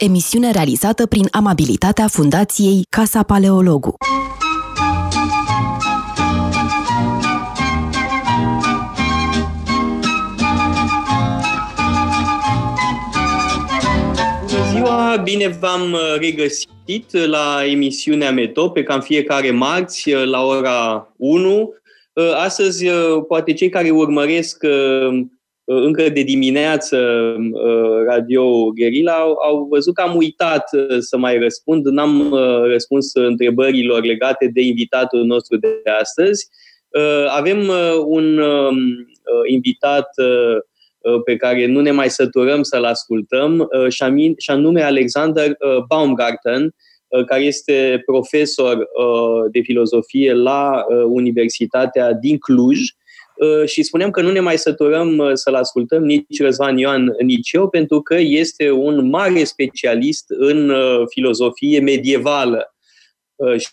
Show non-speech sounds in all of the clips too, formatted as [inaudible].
emisiune realizată prin amabilitatea Fundației Casa Paleologu. ziua, bine v-am uh, regăsit la emisiunea Metope, ca în fiecare marți uh, la ora 1. Uh, astăzi, poate cei care urmăresc încă de dimineață Radio Guerilla au văzut că am uitat să mai răspund. N-am răspuns întrebărilor legate de invitatul nostru de astăzi. Avem un um, invitat Uh, pe care nu ne mai săturăm să-l ascultăm, uh, și anume Alexander uh, Baumgarten, care este profesor de filozofie la Universitatea din Cluj, și spuneam că nu ne mai săturăm să-l ascultăm nici Răzvan Ioan, nici eu, pentru că este un mare specialist în filozofie medievală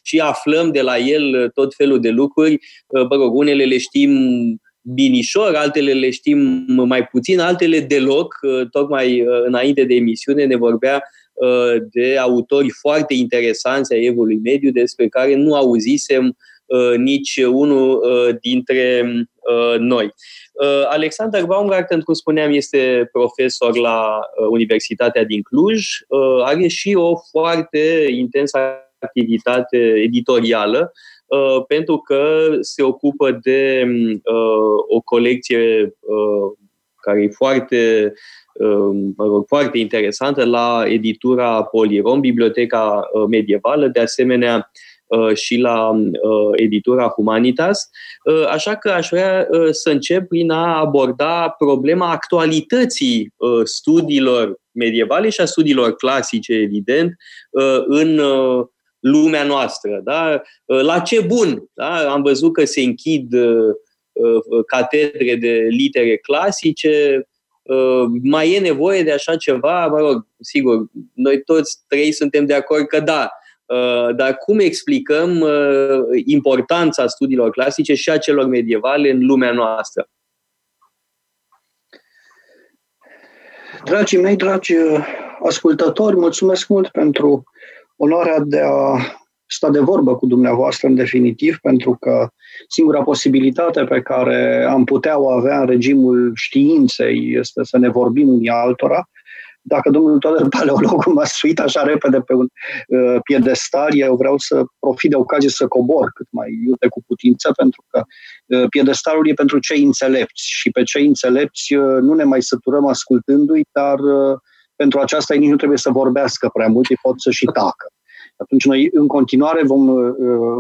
și aflăm de la el tot felul de lucruri. Bă rog, unele le știm binișor, altele le știm mai puțin, altele deloc. Uh, tocmai uh, înainte de emisiune ne vorbea uh, de autori foarte interesanți ai evului mediu despre care nu auzisem nici unul dintre noi. Alexander Baumgarten, cum spuneam, este profesor la Universitatea din Cluj, are și o foarte intensă activitate editorială Uh, pentru că se ocupă de uh, o colecție uh, care e foarte, mă rog, foarte interesantă la editura Polirom, Biblioteca Medievală, de asemenea și la editura Humanitas. Așa că aș vrea să încep prin a aborda problema actualității studiilor medievale și a studiilor clasice, evident, în lumea noastră. Da? La ce bun? Da? Am văzut că se închid uh, uh, catedre de litere clasice, uh, mai e nevoie de așa ceva? Mă rog, sigur, noi toți trei suntem de acord că da, dar cum explicăm importanța studiilor clasice și a celor medievale în lumea noastră? Dragii mei, dragi ascultători, mulțumesc mult pentru onoarea de a sta de vorbă cu dumneavoastră în definitiv, pentru că singura posibilitate pe care am putea o avea în regimul științei este să ne vorbim unii altora. Dacă domnul Toder [laughs] Paleologul m-a suit așa repede pe un uh, piedestal, eu vreau să profit de ocazie să cobor cât mai iute cu putință, pentru că uh, piedestalul e pentru cei înțelepți și pe cei înțelepți uh, nu ne mai săturăm ascultându-i, dar uh, pentru aceasta ei nici nu trebuie să vorbească prea mult, ei pot să și tacă. Atunci noi în continuare vom, uh,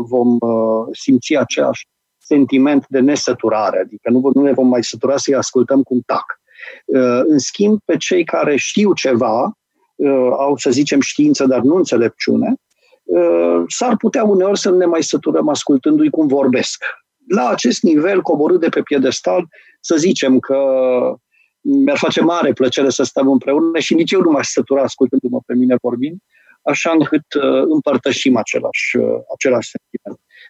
vom uh, simți aceeași sentiment de nesăturare, adică nu, nu ne vom mai sătura să-i ascultăm cum tac. Uh, în schimb, pe cei care știu ceva, au, să zicem, știință, dar nu înțelepciune, s-ar putea uneori să nu ne mai săturăm ascultându-i cum vorbesc. La acest nivel, coborât de pe piedestal, să zicem că mi-ar face mare plăcere să stăm împreună și nici eu nu m-aș sătura ascultându-mă pe mine vorbind, așa încât uh, împărtășim același, uh, același sentiment.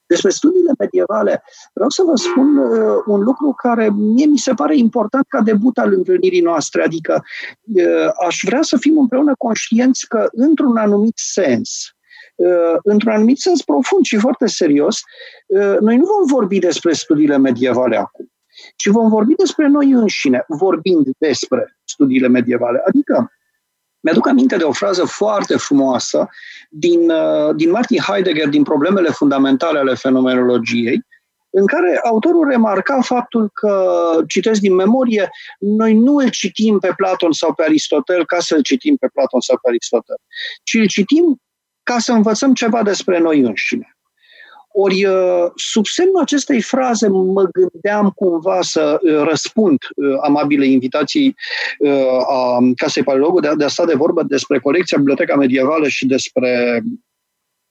Despre studiile medievale, vreau să vă spun uh, un lucru care mie mi se pare important ca debut al întâlnirii noastre, adică uh, aș vrea să fim împreună conștienți că, într-un anumit sens, uh, într-un anumit sens profund și foarte serios, uh, noi nu vom vorbi despre studiile medievale acum ci vom vorbi despre noi înșine, vorbind despre studiile medievale. Adică, mi-aduc aminte de o frază foarte frumoasă din, uh, din Martin Heidegger, din Problemele fundamentale ale fenomenologiei, în care autorul remarca faptul că, citesc din memorie, noi nu îl citim pe Platon sau pe Aristotel ca să-l citim pe Platon sau pe Aristotel, ci îl citim ca să învățăm ceva despre noi înșine. Ori, uh, sub semnul acestei fraze, mă gândeam cumva să uh, răspund uh, amabile invitații a Casei Paleologu de a, de a sta de vorbă despre colecția Biblioteca Medievală și despre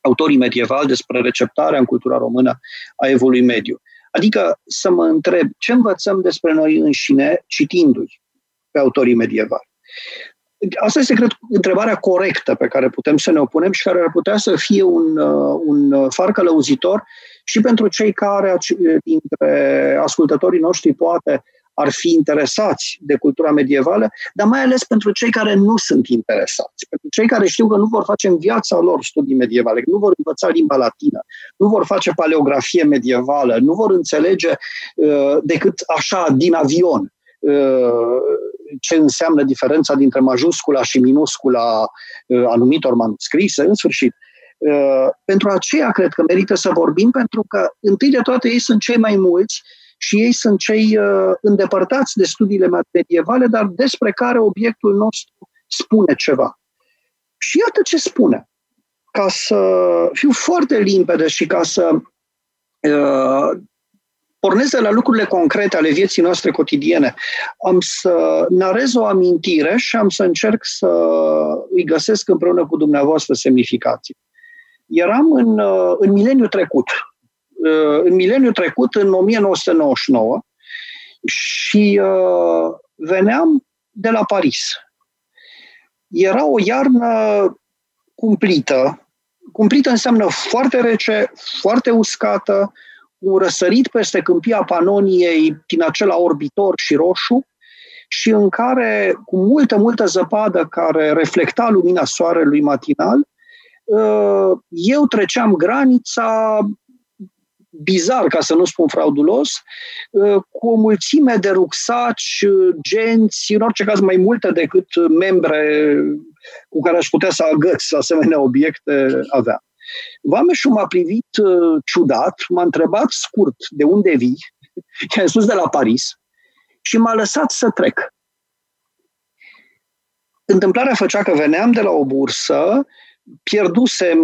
autorii medievali, despre receptarea în cultura română a evului mediu. Adică să mă întreb ce învățăm despre noi înșine citindu-i pe autorii medievali. Asta este, cred, întrebarea corectă pe care putem să ne opunem și care ar putea să fie un, uh, un far călăuzitor și pentru cei care, dintre ascultătorii noștri, poate ar fi interesați de cultura medievală, dar mai ales pentru cei care nu sunt interesați, pentru cei care știu că nu vor face în viața lor studii medievale, că nu vor învăța limba latină, nu vor face paleografie medievală, nu vor înțelege uh, decât așa din avion uh, ce înseamnă diferența dintre majuscula și minuscula uh, anumitor manuscrise, în sfârșit. Uh, pentru aceea cred că merită să vorbim, pentru că întâi de toate ei sunt cei mai mulți și ei sunt cei uh, îndepărtați de studiile medievale, dar despre care obiectul nostru spune ceva. Și iată ce spune. Ca să fiu foarte limpede și ca să uh, pornesc de la lucrurile concrete ale vieții noastre cotidiene, am să narez o amintire și am să încerc să îi găsesc împreună cu dumneavoastră semnificații. Eram în, uh, în mileniul trecut, uh, în mileniul trecut, în 1999, și uh, veneam de la Paris. Era o iarnă cumplită. Cumplită înseamnă foarte rece, foarte uscată, un răsărit peste câmpia Panoniei din acela orbitor și roșu și în care, cu multă, multă zăpadă care reflecta lumina soarelui matinal, uh, eu treceam granița bizar, ca să nu spun fraudulos, uh, cu o mulțime de rucsaci, genți, în orice caz mai multe decât membre cu care aș putea să agăț asemenea obiecte avea. Vameșul m-a privit uh, ciudat, m-a întrebat scurt de unde vii, [laughs] i-am spus de la Paris, și m-a lăsat să trec. Întâmplarea făcea că veneam de la o bursă, pierdusem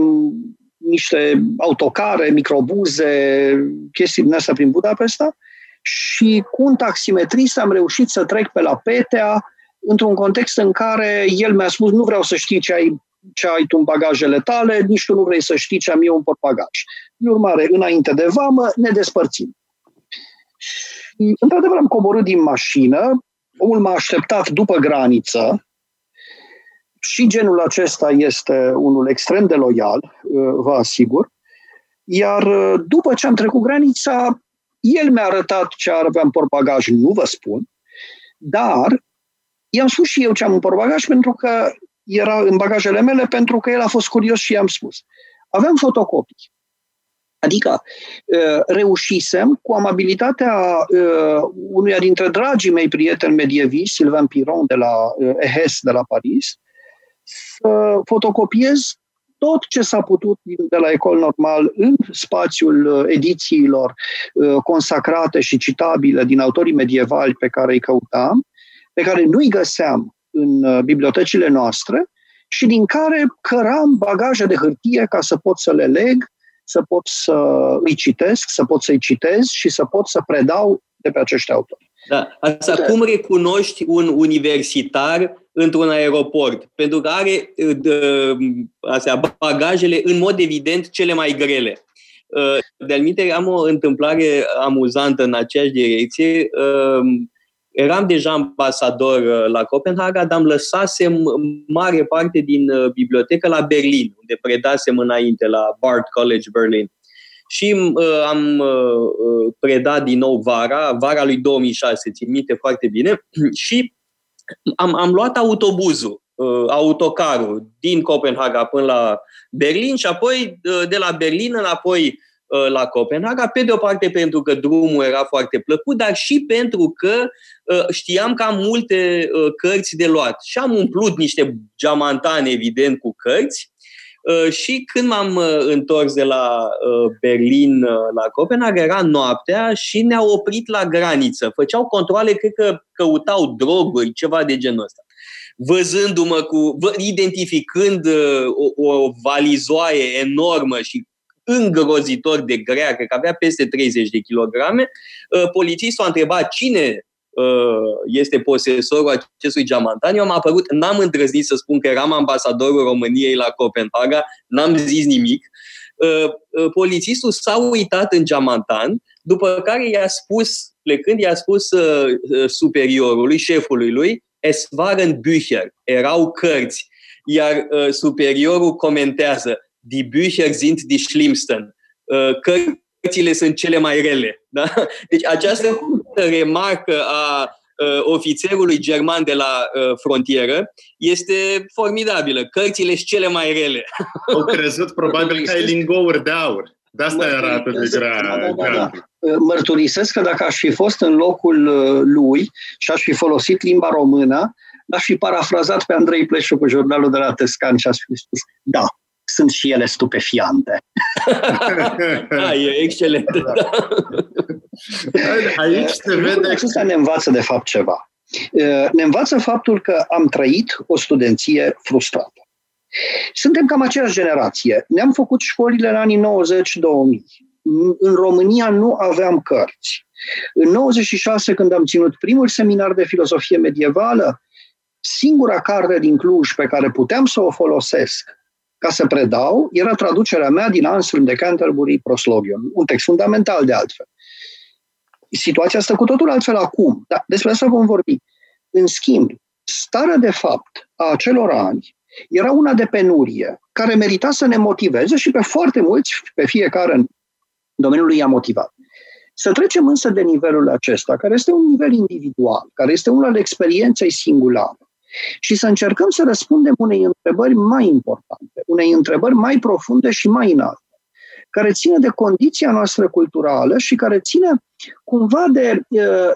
niște autocare, microbuze, chestii din astea prin Budapesta și cu un taximetrist am reușit să trec pe la Petea într-un context în care el mi-a spus nu vreau să știi ce ai ce ai tu în bagajele tale, nici tu nu vrei să știi ce am eu în portbagaj. În urmare, înainte de vamă, ne despărțim. Și, într-adevăr, am coborât din mașină, omul m-a așteptat după graniță, și genul acesta este unul extrem de loial, vă asigur, iar după ce am trecut granița, el mi-a arătat ce avea în portbagaj, nu vă spun, dar i-am spus și eu ce am în portbagaj pentru că era în bagajele mele pentru că el a fost curios și i-am spus. Aveam fotocopii. Adică reușisem, cu amabilitatea unuia dintre dragii mei prieteni medieviști, Sylvain Piron de la EHES de la Paris, să fotocopiez tot ce s-a putut de la Ecol Normal în spațiul edițiilor consacrate și citabile din autorii medievali pe care îi căutam, pe care nu îi găseam în uh, bibliotecile noastre și din care căram bagaje de hârtie ca să pot să le leg, să pot să îi citesc, să pot să-i citez și să pot să predau de pe acești autori. Da. Asta de... cum recunoști un universitar într-un aeroport? Pentru că are uh, de, astea, bagajele, în mod evident, cele mai grele. Uh, de-al am o întâmplare amuzantă în aceeași direcție eram deja ambasador uh, la Copenhaga, dar am lăsasem mare parte din uh, bibliotecă la Berlin, unde predasem înainte la Bard College Berlin. Și uh, am uh, predat din nou vara, vara lui 2006, țin minte foarte bine, [clears throat] și am, am luat autobuzul, uh, autocarul din Copenhaga până la Berlin și apoi uh, de la Berlin înapoi Uh, la Copenhaga, pe de o parte pentru că drumul era foarte plăcut, dar și pentru că uh, știam că am multe uh, cărți de luat. Și am umplut niște geamantane, evident, cu cărți și când m-am întors de la Berlin la Copenhaga, era noaptea și ne-au oprit la graniță. Făceau controle, cred că căutau droguri, ceva de genul ăsta văzându-mă cu, identificând o, o valizoaie enormă și îngrozitor de grea, cred că avea peste 30 de kilograme, uh, polițistul a întrebat cine uh, este posesorul acestui geamantan. Eu am apărut, n-am îndrăznit să spun că eram ambasadorul României la Copenhaga, n-am zis nimic. Uh, polițistul s-a uitat în geamantan, după care i-a spus, plecând, i-a spus superiorului, șefului lui, es waren Bücher, erau cărți. Iar superiorul comentează, die Bücher sind die schlimmsten. Uh, cărțile sunt cele mai rele. Da? Deci această remarcă a uh, ofițerului german de la uh, frontieră este formidabilă. Cărțile sunt cele mai rele. Au crezut probabil că ai lingouri de aur. De asta era atât de grea. Da, da, da, da. Mărturisesc că dacă aș fi fost în locul lui și aș fi folosit limba română, l-aș fi parafrazat pe Andrei Pleșu cu jurnalul de la Tescan și aș fi spus, da, sunt și ele stupefiante. da, [laughs] e excelent. Da. Aici se vede... Acesta ne învață de fapt ceva. Ne învață faptul că am trăit o studenție frustrată. Suntem cam aceeași generație. Ne-am făcut școlile în anii 90-2000. În România nu aveam cărți. În 96, când am ținut primul seminar de filozofie medievală, singura carte din Cluj pe care puteam să o folosesc ca să predau era traducerea mea din Anselm de Canterbury Proslogion, un text fundamental de altfel. Situația asta cu totul altfel acum, dar despre asta vom vorbi. În schimb, starea de fapt a acelor ani era una de penurie, care merita să ne motiveze și pe foarte mulți, pe fiecare în domeniul lui i-a motivat. Să trecem însă de nivelul acesta, care este un nivel individual, care este unul al experienței singulare, și să încercăm să răspundem unei întrebări mai importante, unei întrebări mai profunde și mai înalte, care ține de condiția noastră culturală și care ține cumva de uh,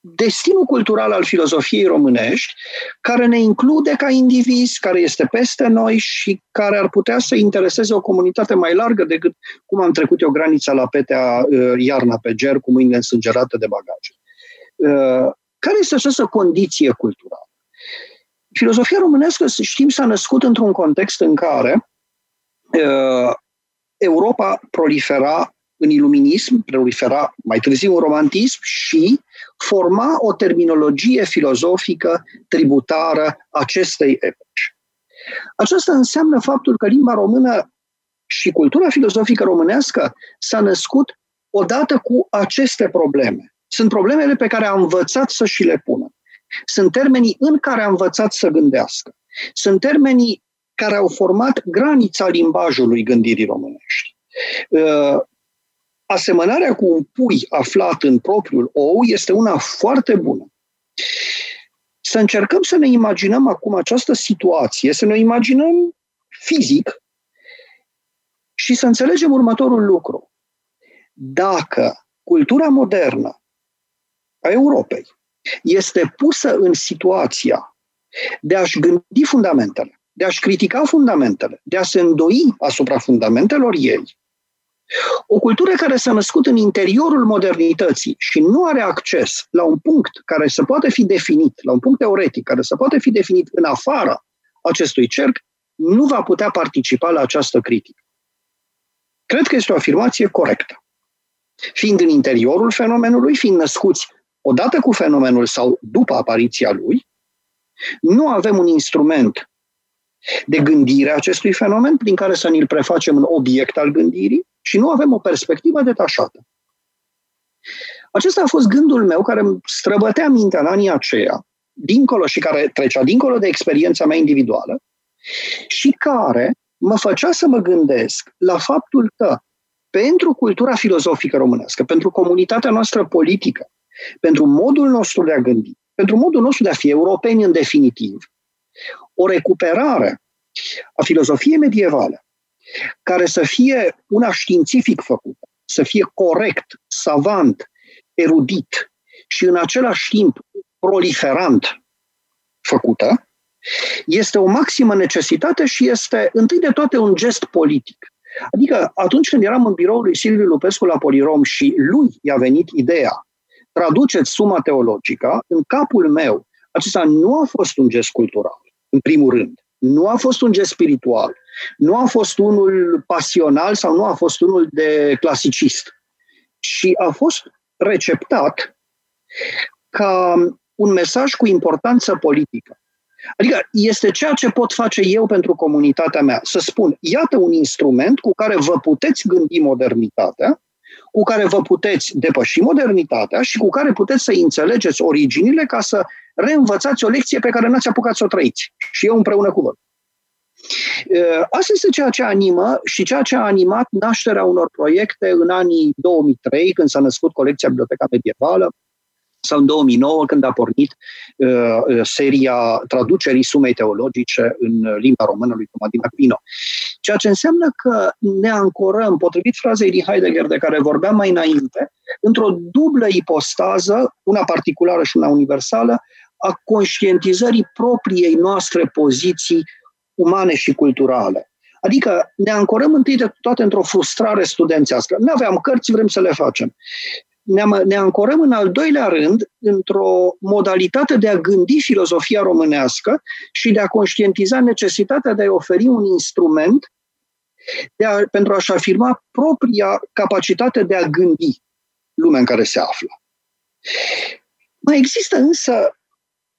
destinul cultural al filozofiei românești, care ne include ca indivizi, care este peste noi și care ar putea să intereseze o comunitate mai largă decât cum am trecut eu granița la petea uh, iarna pe ger cu mâinile însângerate de bagaje. Uh, care este această condiție culturală? Filozofia românească, știm, s-a născut într-un context în care uh, Europa prolifera în iluminism, prolifera mai târziu în romantism și forma o terminologie filozofică tributară acestei epoci. Aceasta înseamnă faptul că limba română și cultura filozofică românească s-a născut odată cu aceste probleme. Sunt problemele pe care a învățat să și le pună. Sunt termenii în care a învățat să gândească. Sunt termenii care au format granița limbajului gândirii românești. Uh, asemănarea cu un pui aflat în propriul ou este una foarte bună. Să încercăm să ne imaginăm acum această situație, să ne imaginăm fizic și să înțelegem următorul lucru. Dacă cultura modernă a Europei este pusă în situația de a-și gândi fundamentele, de a-și critica fundamentele, de a se îndoi asupra fundamentelor ei, o cultură care s-a născut în interiorul modernității și nu are acces la un punct care să poate fi definit, la un punct teoretic care să poate fi definit în afara acestui cerc, nu va putea participa la această critică. Cred că este o afirmație corectă. Fiind în interiorul fenomenului, fiind născuți odată cu fenomenul sau după apariția lui, nu avem un instrument de gândire a acestui fenomen prin care să ne-l prefacem în obiect al gândirii și nu avem o perspectivă detașată. Acesta a fost gândul meu care îmi străbătea mintea în anii aceia, dincolo și care trecea dincolo de experiența mea individuală și care mă făcea să mă gândesc la faptul că pentru cultura filozofică românească, pentru comunitatea noastră politică, pentru modul nostru de a gândi, pentru modul nostru de a fi europeni în definitiv, o recuperare a filozofiei medievale, care să fie una științific făcută, să fie corect, savant, erudit și în același timp proliferant făcută, este o maximă necesitate și este întâi de toate un gest politic. Adică atunci când eram în biroul lui Silviu Lupescu la Polirom și lui i-a venit ideea traduceți suma teologică, în capul meu, acesta nu a fost un gest cultural, în primul rând. Nu a fost un gest spiritual. Nu a fost unul pasional sau nu a fost unul de clasicist. Și a fost receptat ca un mesaj cu importanță politică. Adică este ceea ce pot face eu pentru comunitatea mea. Să spun, iată un instrument cu care vă puteți gândi modernitatea cu care vă puteți depăși modernitatea și cu care puteți să înțelegeți originile ca să reînvățați o lecție pe care n-ați apucat să o trăiți. Și eu împreună cu voi. Uh, asta este ceea ce animă și ceea ce a animat nașterea unor proiecte în anii 2003, când s-a născut colecția Biblioteca Medievală, sau în 2009, când a pornit uh, uh, seria traducerii sumei teologice în limba română lui Tomadina Aquino. Ceea ce înseamnă că ne ancorăm, potrivit frazei din Heidegger de care vorbeam mai înainte, într-o dublă ipostază, una particulară și una universală, a conștientizării propriei noastre poziții umane și culturale. Adică ne ancorăm întâi de toate într-o frustrare studențească. Nu aveam cărți, vrem să le facem ne, ne ancorăm în al doilea rând într-o modalitate de a gândi filozofia românească și de a conștientiza necesitatea de a oferi un instrument de a, pentru a-și afirma propria capacitate de a gândi lumea în care se află. Mai există însă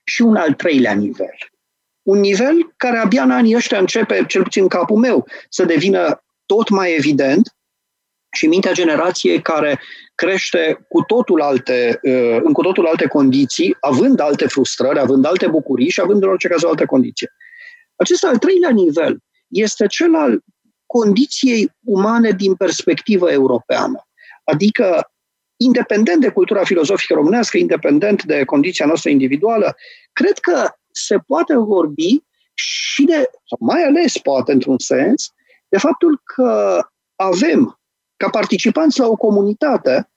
și un al treilea nivel. Un nivel care abia în anii ăștia începe, cel puțin în capul meu, să devină tot mai evident și mintea generației care crește cu totul alte, uh, în cu totul alte condiții, având alte frustrări, având alte bucurii și având în orice caz o altă condiție. Acest al treilea nivel este cel al condiției umane din perspectivă europeană. Adică, independent de cultura filozofică românească, independent de condiția noastră individuală, cred că se poate vorbi și de, sau mai ales poate într-un sens, de faptul că avem ca participanți la o comunitate,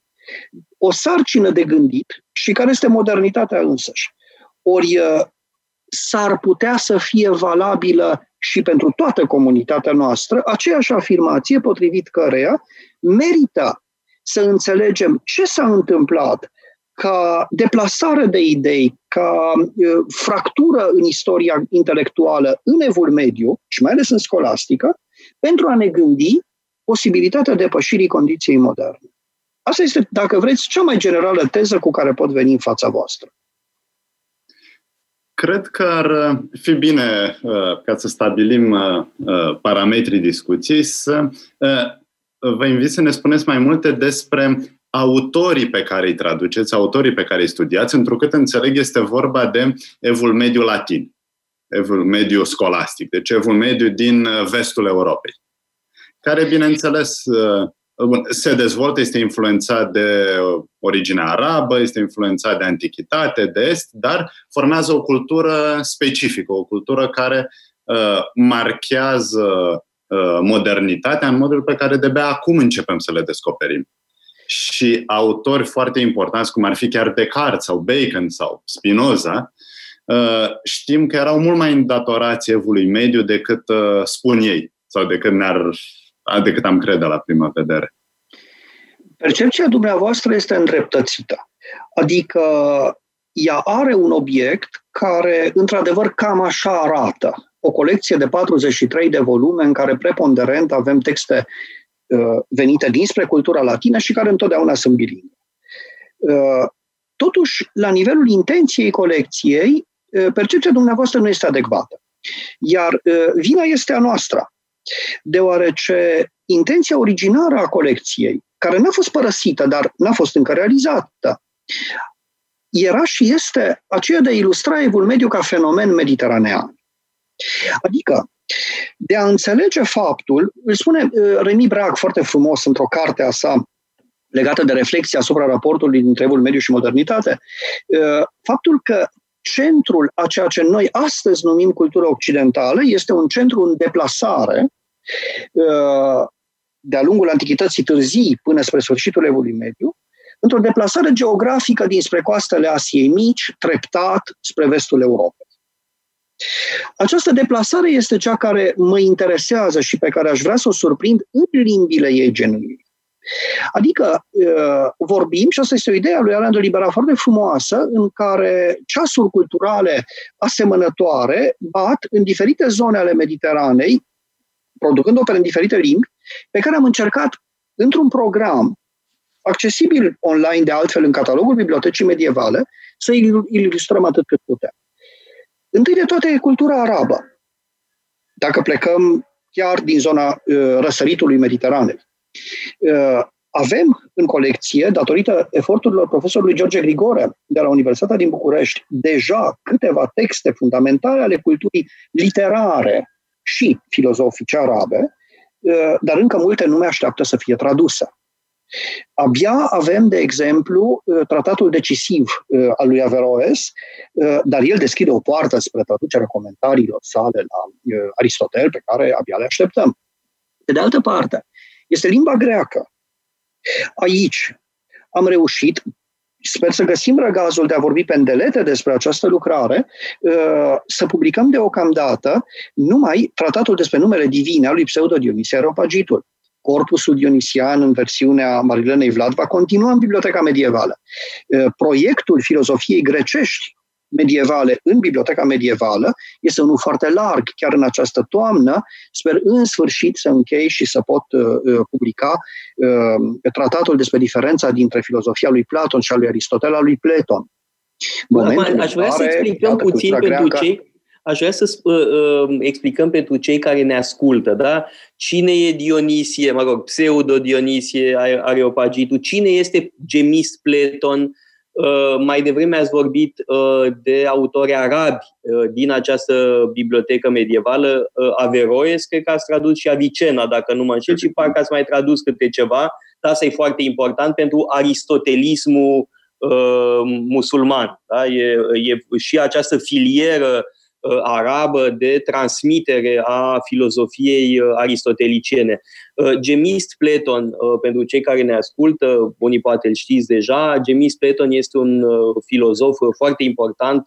o sarcină de gândit și care este modernitatea însăși. Ori uh, s-ar putea să fie valabilă și pentru toată comunitatea noastră aceeași afirmație potrivit căreia merită să înțelegem ce s-a întâmplat ca deplasare de idei, ca uh, fractură în istoria intelectuală în evul mediu și mai ales în scolastică, pentru a ne gândi posibilitatea depășirii condiției moderne. Asta este, dacă vreți, cea mai generală teză cu care pot veni în fața voastră. Cred că ar uh, fi bine, uh, ca să stabilim uh, parametrii discuției, să vă invit să ne spuneți mai multe despre autorii pe care îi traduceți, autorii pe care îi studiați, întrucât înțeleg este vorba de evul mediu latin, evul mediu scolastic, deci evul mediu din vestul Europei care, bineînțeles, uh, se dezvoltă, este influențat de origine arabă, este influențat de antichitate, de est, dar formează o cultură specifică, o cultură care uh, marchează uh, modernitatea în modul pe care de-abia acum începem să le descoperim. Și autori foarte importanți, cum ar fi chiar Descartes sau Bacon sau Spinoza, uh, știm că erau mult mai îndatorați evului mediu decât uh, spun ei sau decât ne-ar decât am crede la prima vedere. Percepția dumneavoastră este îndreptățită. Adică ea are un obiect care, într-adevăr, cam așa arată. O colecție de 43 de volume în care preponderent avem texte uh, venite dinspre cultura latină și care întotdeauna sunt bilingve. Uh, totuși, la nivelul intenției colecției, uh, percepția dumneavoastră nu este adecvată. Iar uh, vina este a noastră deoarece intenția originară a colecției, care n-a fost părăsită, dar n-a fost încă realizată, era și este aceea de a ilustra evul mediu ca fenomen mediteranean. Adică, de a înțelege faptul, îl spune uh, Remi Brag foarte frumos într-o carte a sa legată de reflexia asupra raportului dintre evul mediu și modernitate, uh, faptul că centrul a ceea ce noi astăzi numim cultură occidentală este un centru în deplasare uh, de-a lungul antichității târzii până spre sfârșitul evului mediu, într-o deplasare geografică dinspre coastele Asiei Mici, treptat spre vestul Europei. Această deplasare este cea care mă interesează și pe care aș vrea să o surprind în limbile ei genuine. Adică uh, vorbim, și asta este o idee a lui Alain de Libera foarte frumoasă, în care ceasuri culturale asemănătoare bat în diferite zone ale Mediteranei, producând opere în diferite limbi, pe care am încercat într-un program accesibil online de altfel în catalogul Bibliotecii Medievale, să ilustrăm atât cât putem. Întâi de toate e cultura arabă. Dacă plecăm chiar din zona uh, răsăritului Mediteranei. Uh, avem în colecție, datorită eforturilor profesorului George Grigore de la Universitatea din București, deja câteva texte fundamentale ale culturii literare și filozofice arabe, dar încă multe nu mai așteaptă să fie traduse. Abia avem, de exemplu, tratatul decisiv al lui Averroes, dar el deschide o poartă spre traducerea comentariilor sale la Aristotel, pe care abia le așteptăm. Pe de altă parte, este limba greacă. Aici am reușit, sper să găsim răgazul de a vorbi pendelete despre această lucrare, să publicăm deocamdată numai tratatul despre numele divine al lui Pseudo Dionisie Areopagitul. Corpusul Dionisian în versiunea Marilenei Vlad va continua în Biblioteca Medievală. Proiectul filozofiei grecești medievale în biblioteca medievală este unul foarte larg. Chiar în această toamnă sper în sfârșit să închei și să pot uh, publica uh, tratatul despre diferența dintre filozofia lui Platon și a lui Aristotel, a lui Platon. Bun, aș vrea să explicăm puțin pentru greacă, cei aș vrea să uh, uh, explicăm pentru cei care ne ascultă, da? Cine e Dionisie, mă rog, pseudo-Dionisie, Areopagitul, cine este Gemis Platon, Uh, mai devreme ați vorbit uh, de autori arabi uh, din această bibliotecă medievală, Averroes, cred că ați tradus și Avicena, dacă nu mă înșel, și parcă ați mai tradus câte ceva. Asta e foarte important pentru aristotelismul musulman. Da? E, e și această filieră Uh, arabă de transmitere a filozofiei uh, aristoteliciene. Uh, Gemist Platon, pentru cei care ne ascultă, unii poate îl știți deja, Gemist Platon este un filozof foarte important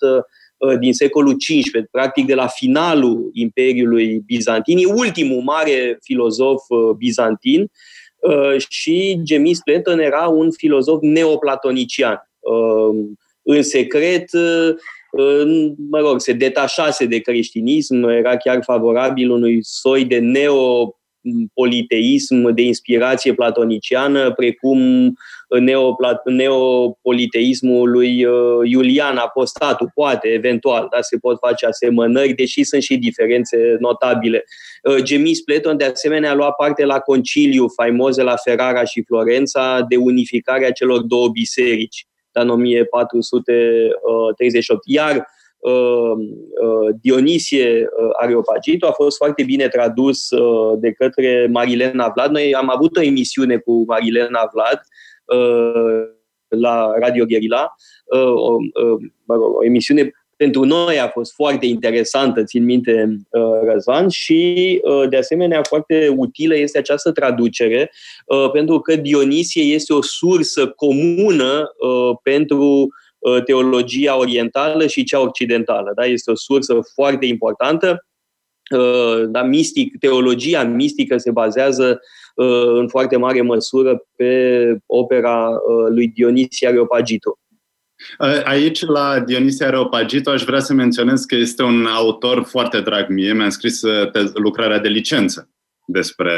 din secolul XV, practic de la finalul Imperiului Bizantin, e ultimul mare filozof bizantin și Gemist Platon era un filozof neoplatonician. În secret, mă rog, se detașase de creștinism, era chiar favorabil unui soi de neopoliteism de inspirație platoniciană, precum neopoliteismul lui uh, Iulian Apostatul, poate, eventual, dar se pot face asemănări, deși sunt și diferențe notabile. Uh, Gemis Platon, de asemenea, a luat parte la conciliu faimos de la Ferrara și Florența de unificarea celor două biserici în 1438. Iar uh, uh, Dionisie uh, Areopagito a fost foarte bine tradus de către Marilena Vlad. Noi am avut o emisiune cu Marilena Vlad la Radio Guerilla, o, o emisiune pentru noi a fost foarte interesantă, țin minte, uh, Răzvan, și uh, de asemenea foarte utilă este această traducere, uh, pentru că Dionisie este o sursă comună pentru teologia orientală și cea occidentală. Da? Este o sursă foarte importantă. Da, mistic, teologia mistică se bazează în foarte mare măsură pe opera lui Dionisie Areopagito. Aici, la Dionisia Areopagito, aș vrea să menționez că este un autor foarte drag mie. Mi-am scris uh, lucrarea de licență despre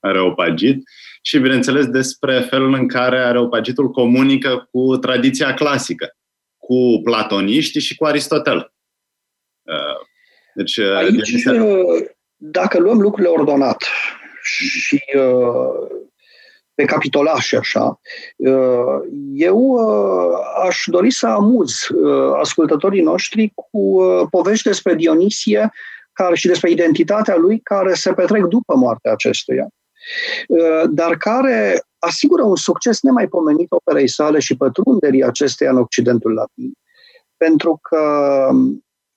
Areopagit și, bineînțeles, despre felul în care Areopagitul comunică cu tradiția clasică, cu platoniști și cu Aristotel. Uh, deci, uh, Aici, Dionisia... dacă luăm lucrurile ordonat și pe capitolașe așa. Uh, eu uh, aș dori să amuz uh, ascultătorii noștri cu povești despre Dionisie care, și despre identitatea lui care se petrec după moartea acestuia, dar care asigură un succes nemaipomenit operei sale și pătrunderii acesteia în Occidentul Latin. Pentru că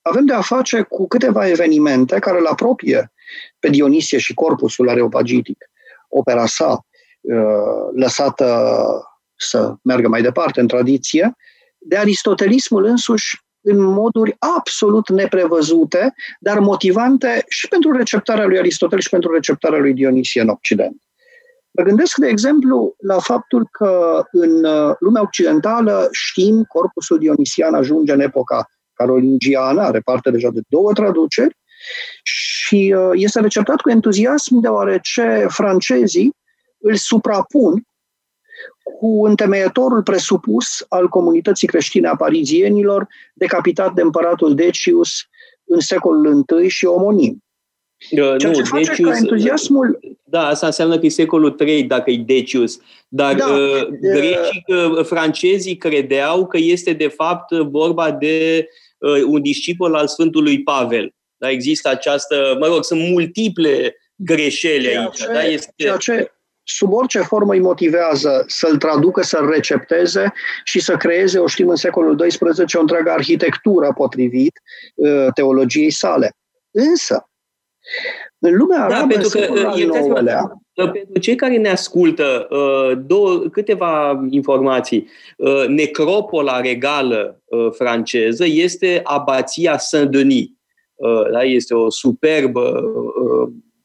avem de a face cu câteva evenimente care îl apropie pe Dionisie și corpusul areopagitic, opera sa, Uh, lăsată să meargă mai departe în tradiție, de aristotelismul însuși în moduri absolut neprevăzute, dar motivante și pentru receptarea lui Aristotel și pentru receptarea lui Dionisie în Occident. Mă gândesc, de exemplu, la faptul că în uh, lumea occidentală știm corpusul dionisian ajunge în epoca carolingiană, are parte deja de două traduceri, și uh, este receptat cu entuziasm deoarece francezii îl suprapun cu întemeietorul presupus al comunității creștine a parizienilor, decapitat de împăratul Decius în secolul I și omonim. Ceea nu, ce face Decius, ca entuziasmul... Da, asta înseamnă că e secolul III dacă e Decius. Dar da, uh, grecii, uh, francezii credeau că este de fapt vorba de uh, un discipol al Sfântului Pavel. Da? Există această, mă rog, sunt multiple greșeli ceea aici. Ce, da? este... Ceea ce sub orice formă îi motivează să-l traducă, să-l recepteze și să creeze, o știm în secolul XII, o întreagă arhitectură potrivit uh, teologiei sale. Însă, în lumea da, arabă, pentru că, nouălea, pentru cei care ne ascultă, uh, două, câteva informații. Uh, necropola regală franceză este abația Saint-Denis. Da, este o superbă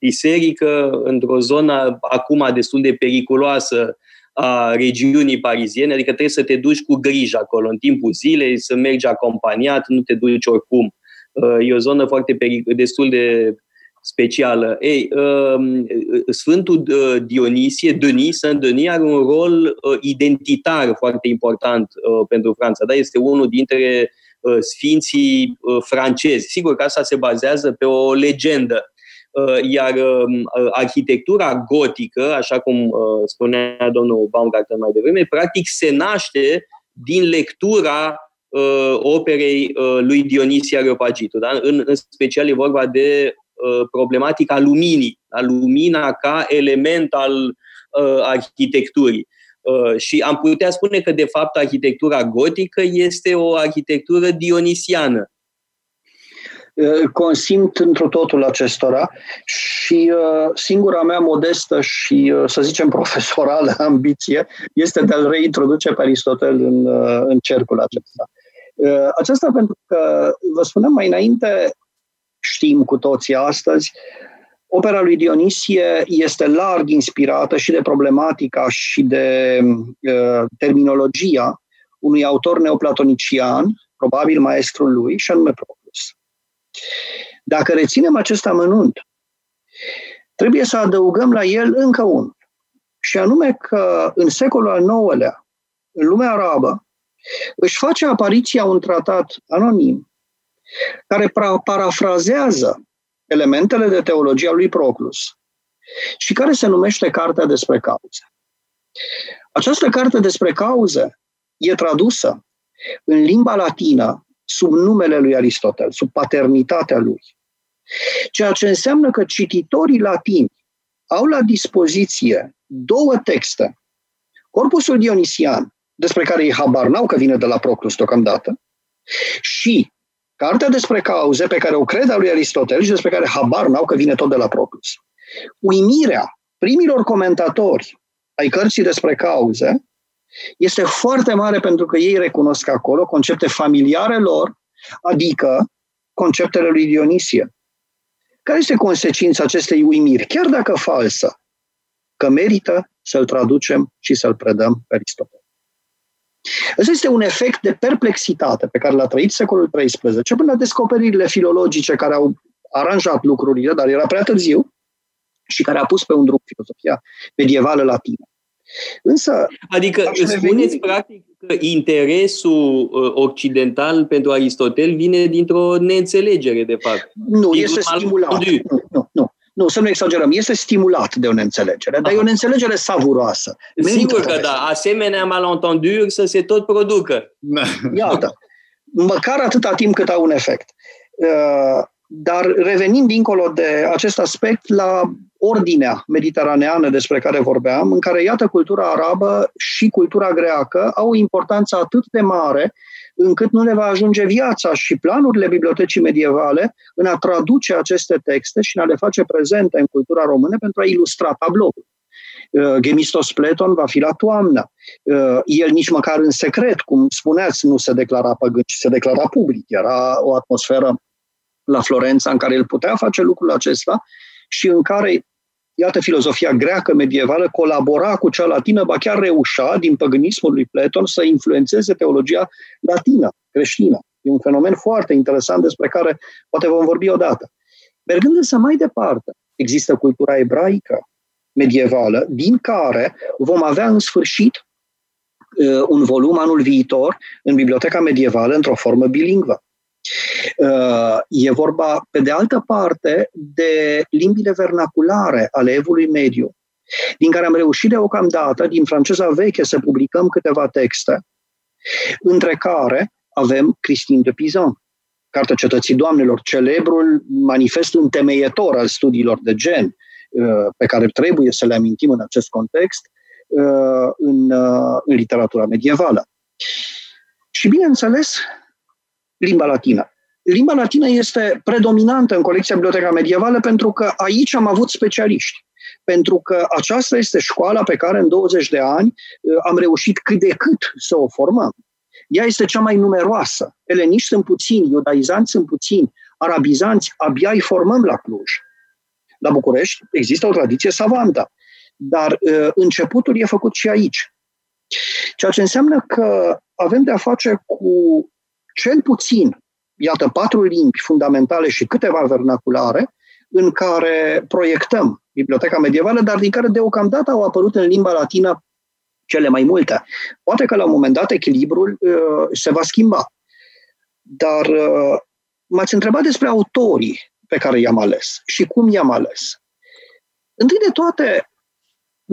biserică într-o zonă acum destul de periculoasă a regiunii pariziene, adică trebuie să te duci cu grijă acolo în timpul zilei, să mergi acompaniat, nu te duci oricum. Uh, e o zonă foarte peric- destul de specială. Ei, um, Sfântul uh, Dionisie, Denis, Saint Denis, are un rol uh, identitar foarte important pentru Franța. Da? Este unul dintre sfinții francezi. Sigur că asta se bazează pe o legendă Uh, iar um, uh, arhitectura gotică, așa cum uh, spunea domnul Baumgarten mai devreme, practic se naște din lectura operei lui Dionisia Areopagitu. Da? În, în special e vorba de problematica luminii, a lumina ca element al arhitecturii. Și am putea spune că, de fapt, arhitectura gotică este o arhitectură dionisiană. Eh, consimt într totul acestora și uh, singura mea modestă și, uh, să zicem, profesorală [laughs] ambiție este de a-l reintroduce pe Aristotel în, uh, în cercul acesta. Aceasta pentru că, vă spuneam mai înainte, știm cu toții astăzi, opera lui Dionisie este larg inspirată și de problematica și de uh, terminologia unui autor neoplatonician, probabil maestrul lui, și anume Proclus. Dacă reținem acest amănunt, trebuie să adăugăm la el încă unul. Și anume că în secolul al IX-lea, în lumea arabă, își face apariția un tratat anonim care parafrazează elementele de teologia lui Proclus și care se numește Cartea despre cauze. Această carte despre cauze e tradusă în limba latină sub numele lui Aristotel, sub paternitatea lui. Ceea ce înseamnă că cititorii latini au la dispoziție două texte. Corpusul Dionisian, despre care ei habar n-au că vine de la Proclus deocamdată, și cartea despre cauze pe care o cred a lui Aristotel și despre care habar n-au că vine tot de la Proclus. Uimirea primilor comentatori ai cărții despre cauze este foarte mare pentru că ei recunosc acolo concepte familiare lor, adică conceptele lui Dionisie. Care este consecința acestei uimiri, chiar dacă falsă? Că merită să-l traducem și să-l predăm pe Aristotel. Ăsta este un efect de perplexitate pe care l-a trăit secolul XIII, până la descoperirile filologice care au aranjat lucrurile, dar era prea târziu, și care a pus pe un drum filosofia medievală latină. Însă, adică spuneți practic că interesul uh, occidental pentru Aristotel vine dintr-o neînțelegere, de fapt. Nu, Din este stimulat. Nu, nu, nu. Nu, să nu exagerăm. Este stimulat de o neînțelegere, dar Aha. e o neînțelegere savuroasă. Sigur că da. Asemenea malentenduri să se tot producă. [laughs] Iată. Măcar atâta timp cât au un efect. Uh, dar revenind dincolo de acest aspect la ordinea mediteraneană despre care vorbeam, în care, iată, cultura arabă și cultura greacă au o importanță atât de mare încât nu le va ajunge viața și planurile bibliotecii medievale în a traduce aceste texte și în a le face prezente în cultura română pentru a ilustra tabloul. Uh, Gemistos Platon va fi la toamnă. Uh, el nici măcar în secret, cum spuneați, nu se declara păgân, ci se declara public. Era o atmosferă la Florența în care el putea face lucrul acesta și în care, iată, filozofia greacă medievală colabora cu cea latină, ba chiar reușea, din păgânismul lui Platon, să influențeze teologia latină, creștină. E un fenomen foarte interesant despre care poate vom vorbi odată. Mergând însă mai departe, există cultura ebraică medievală, din care vom avea în sfârșit uh, un volum anul viitor în Biblioteca Medievală într-o formă bilingvă. Uh, e vorba, pe de altă parte, de limbile vernaculare ale evului mediu, din care am reușit deocamdată, din franceza veche, să publicăm câteva texte, între care avem Christine de Pizan, Cartea Cetății Doamnelor, celebrul manifest întemeietor al studiilor de gen, pe care trebuie să le amintim în acest context, în, în literatura medievală. Și, bineînțeles, limba latină. Limba latină este predominantă în colecția Biblioteca Medievală pentru că aici am avut specialiști. Pentru că aceasta este școala pe care în 20 de ani uh, am reușit cât de cât să o formăm. Ea este cea mai numeroasă. Eleniști sunt puțini, iudaizanți sunt puțini, arabizanți abia îi formăm la Cluj. La București există o tradiție savantă, dar uh, începutul e făcut și aici. Ceea ce înseamnă că avem de-a face cu cel puțin, iată, patru limbi fundamentale și câteva vernaculare, în care proiectăm biblioteca medievală, dar din care deocamdată au apărut în limba latină cele mai multe. Poate că la un moment dat echilibrul uh, se va schimba. Dar uh, m-ați întrebat despre autorii pe care i-am ales și cum i-am ales. Întâi de toate,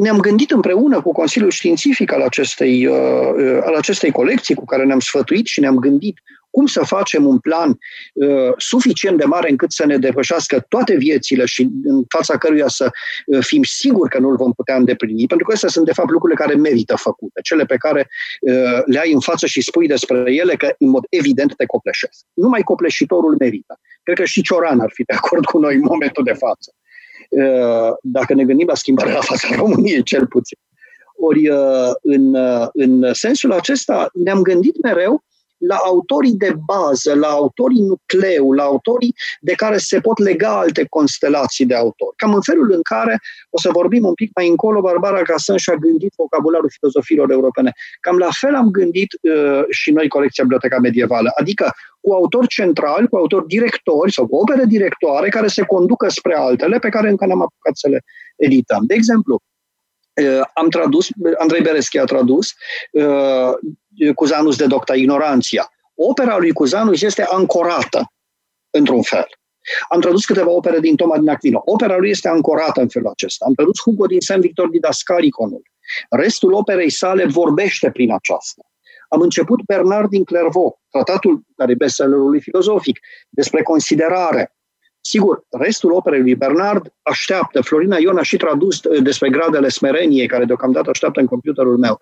ne-am gândit împreună cu Consiliul Științific al acestei, uh, uh, al acestei colecții cu care ne-am sfătuit și ne-am gândit cum să facem un plan uh, suficient de mare încât să ne depășească toate viețile și în fața căruia să uh, fim siguri că nu îl vom putea îndeplini, pentru că astea sunt de fapt lucrurile care merită făcute, cele pe care uh, le ai în față și spui despre ele că în mod evident te copleșesc. Numai copleșitorul merită. Cred că și Cioran ar fi de acord cu noi în momentul de față. Uh, dacă ne gândim la schimbarea la fața României, cel puțin. Ori, uh, în, uh, în sensul acesta, ne-am gândit mereu la autorii de bază, la autorii nucleu, la autorii de care se pot lega alte constelații de autori. Cam în felul în care, o să vorbim un pic mai încolo, Barbara Casan și-a gândit vocabularul filozofiilor europene. Cam la fel am gândit uh, și noi colecția Biblioteca Medievală, adică cu autori centrali, cu autori directori sau cu opere directoare care se conducă spre altele pe care încă n-am apucat să le edităm. De exemplu, uh, am tradus, Andrei Bereschi a tradus uh, Cuzanus de Docta Ignoranția. Opera lui Cuzanus este ancorată, într-un fel. Am tradus câteva opere din Toma din Aquino. Opera lui este ancorată în felul acesta. Am tradus Hugo din Saint Victor Didascaliconul. Restul operei sale vorbește prin aceasta. Am început Bernard din Clairvaux, tratatul care e bestsellerului filozofic, despre considerare. Sigur, restul operei lui Bernard așteaptă. Florina Ion a și tradus uh, despre gradele smereniei, care deocamdată așteaptă în computerul meu.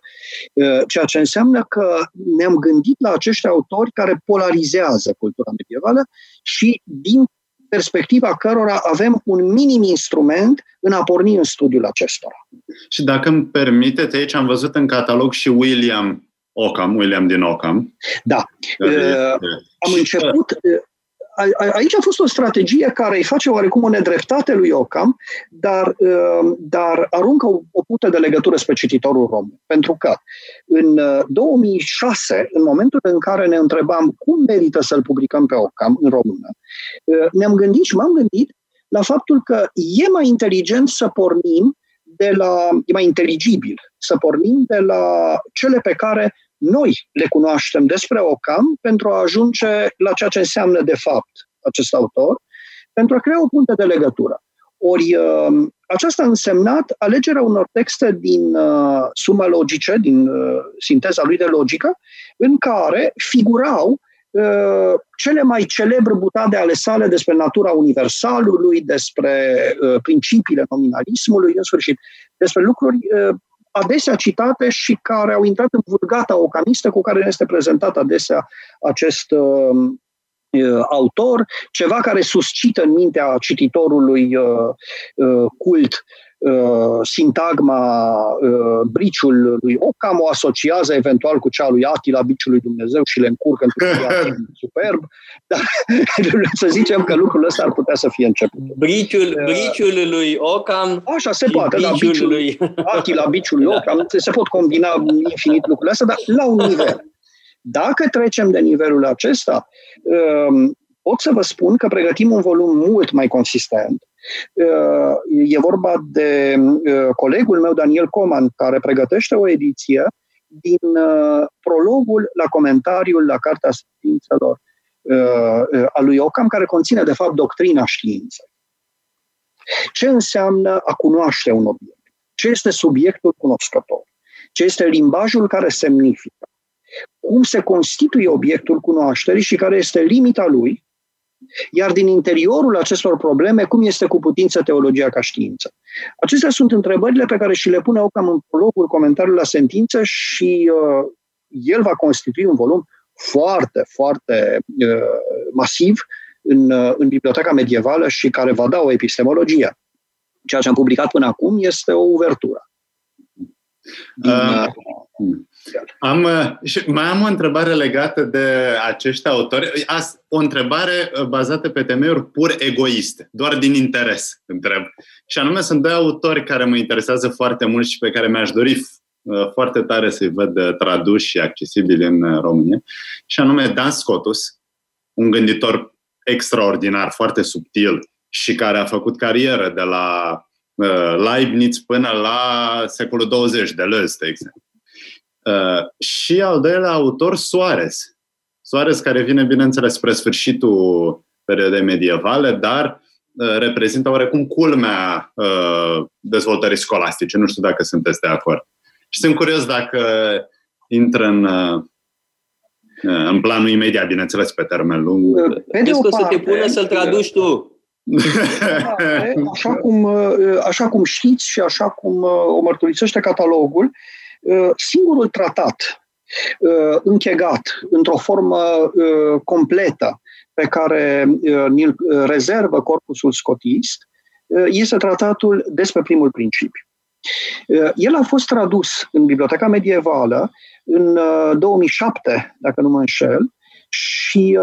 Uh, ceea ce înseamnă că ne-am gândit la acești autori care polarizează cultura medievală și din perspectiva cărora avem un minim instrument în a porni în studiul acestora. Și dacă îmi permiteți, aici am văzut în catalog și William Ockham, William din Ockham. Da. Uh, am început, aici a fost o strategie care îi face oarecum o nedreptate lui Ocam, dar, uh, dar aruncă o, o pută de legătură spre cititorul român. Pentru că în 2006, uh, în momentul în care ne întrebam cum merită să-l publicăm pe Ocam în română, uh, ne-am gândit și m-am gândit la faptul că e mai inteligent să pornim de la, e mai inteligibil să pornim de la cele pe care noi le cunoaștem despre Ocam pentru a ajunge la ceea ce înseamnă de fapt acest autor, pentru a crea o punte de legătură. Ori uh, aceasta a însemnat alegerea unor texte din uh, suma logice, din uh, sinteza lui de logică, în care figurau cele mai celebre butade ale sale despre natura universalului, despre principiile nominalismului, în sfârșit, despre lucruri adesea citate și care au intrat în vulgata ocamistă cu care este prezentat adesea acest uh, uh, autor, ceva care suscită în mintea cititorului uh, uh, cult uh, sintagma uh, briciul lui Ocam, o asociază eventual cu cea lui Atila, biciul lui Dumnezeu și le încurcă într-un [laughs] superb. Dar [laughs] să zicem că lucrul ăsta ar putea să fie început. Briciul, uh, briciul lui Ocam Așa se poate, da, biciul lui Atila, biciul lui [laughs] Ocam, se pot combina infinit lucrurile astea, dar la un nivel. Dacă trecem de nivelul acesta, um, pot să vă spun că pregătim un volum mult mai consistent, Uh, e vorba de uh, colegul meu, Daniel Coman, care pregătește o ediție din uh, prologul la comentariul la Cartea Științelor a lui Ocam, care conține, de fapt, doctrina științei. Ce înseamnă a cunoaște un obiect? Ce este subiectul cunoscător? Ce este limbajul care semnifică? Cum se constituie obiectul cunoașterii și care este limita lui Iar din interiorul acestor probleme, cum este cu putință teologia ca știință? Acestea sunt întrebările pe care și le pune Ocam în prologul comentariului la sentință și uh, el va constitui un volum foarte, foarte uh, masiv în, uh, în biblioteca medievală și care va da o epistemologie. Ceea ce am publicat până acum este o uvertură. Din, uh, am, uh, și mai am o întrebare legată de acești autori. O întrebare uh, bazată pe temeiuri pur egoiste, doar din interes, întreb. Și anume, sunt doi autori care mă interesează foarte mult și pe care mi-aș dori uh, foarte tare să-i văd traduși și accesibili în România. Și anume Dan Scotus, un gânditor extraordinar, foarte subtil și care a făcut carieră de la Leibniz până la secolul 20, de Deleuze, de exemplu. Uh, și al doilea autor, Soares. Soares care vine, bineînțeles, spre sfârșitul perioadei medievale, dar uh, reprezintă oarecum culmea uh, dezvoltării scolastice. Nu știu dacă sunteți de acord. Și sunt curios dacă intră în, uh, în planul imediat, bineînțeles, pe termen lung. Pe de o să te pună să-l traduci tu. Așa cum, așa cum știți și așa cum o mărturisește catalogul, Uh, singurul tratat uh, închegat într-o formă uh, completă pe care ni-l rezervă corpusul scotist este tratatul despre primul principiu. El a fost tradus în Biblioteca Medievală în 2007, dacă nu mă înșel, și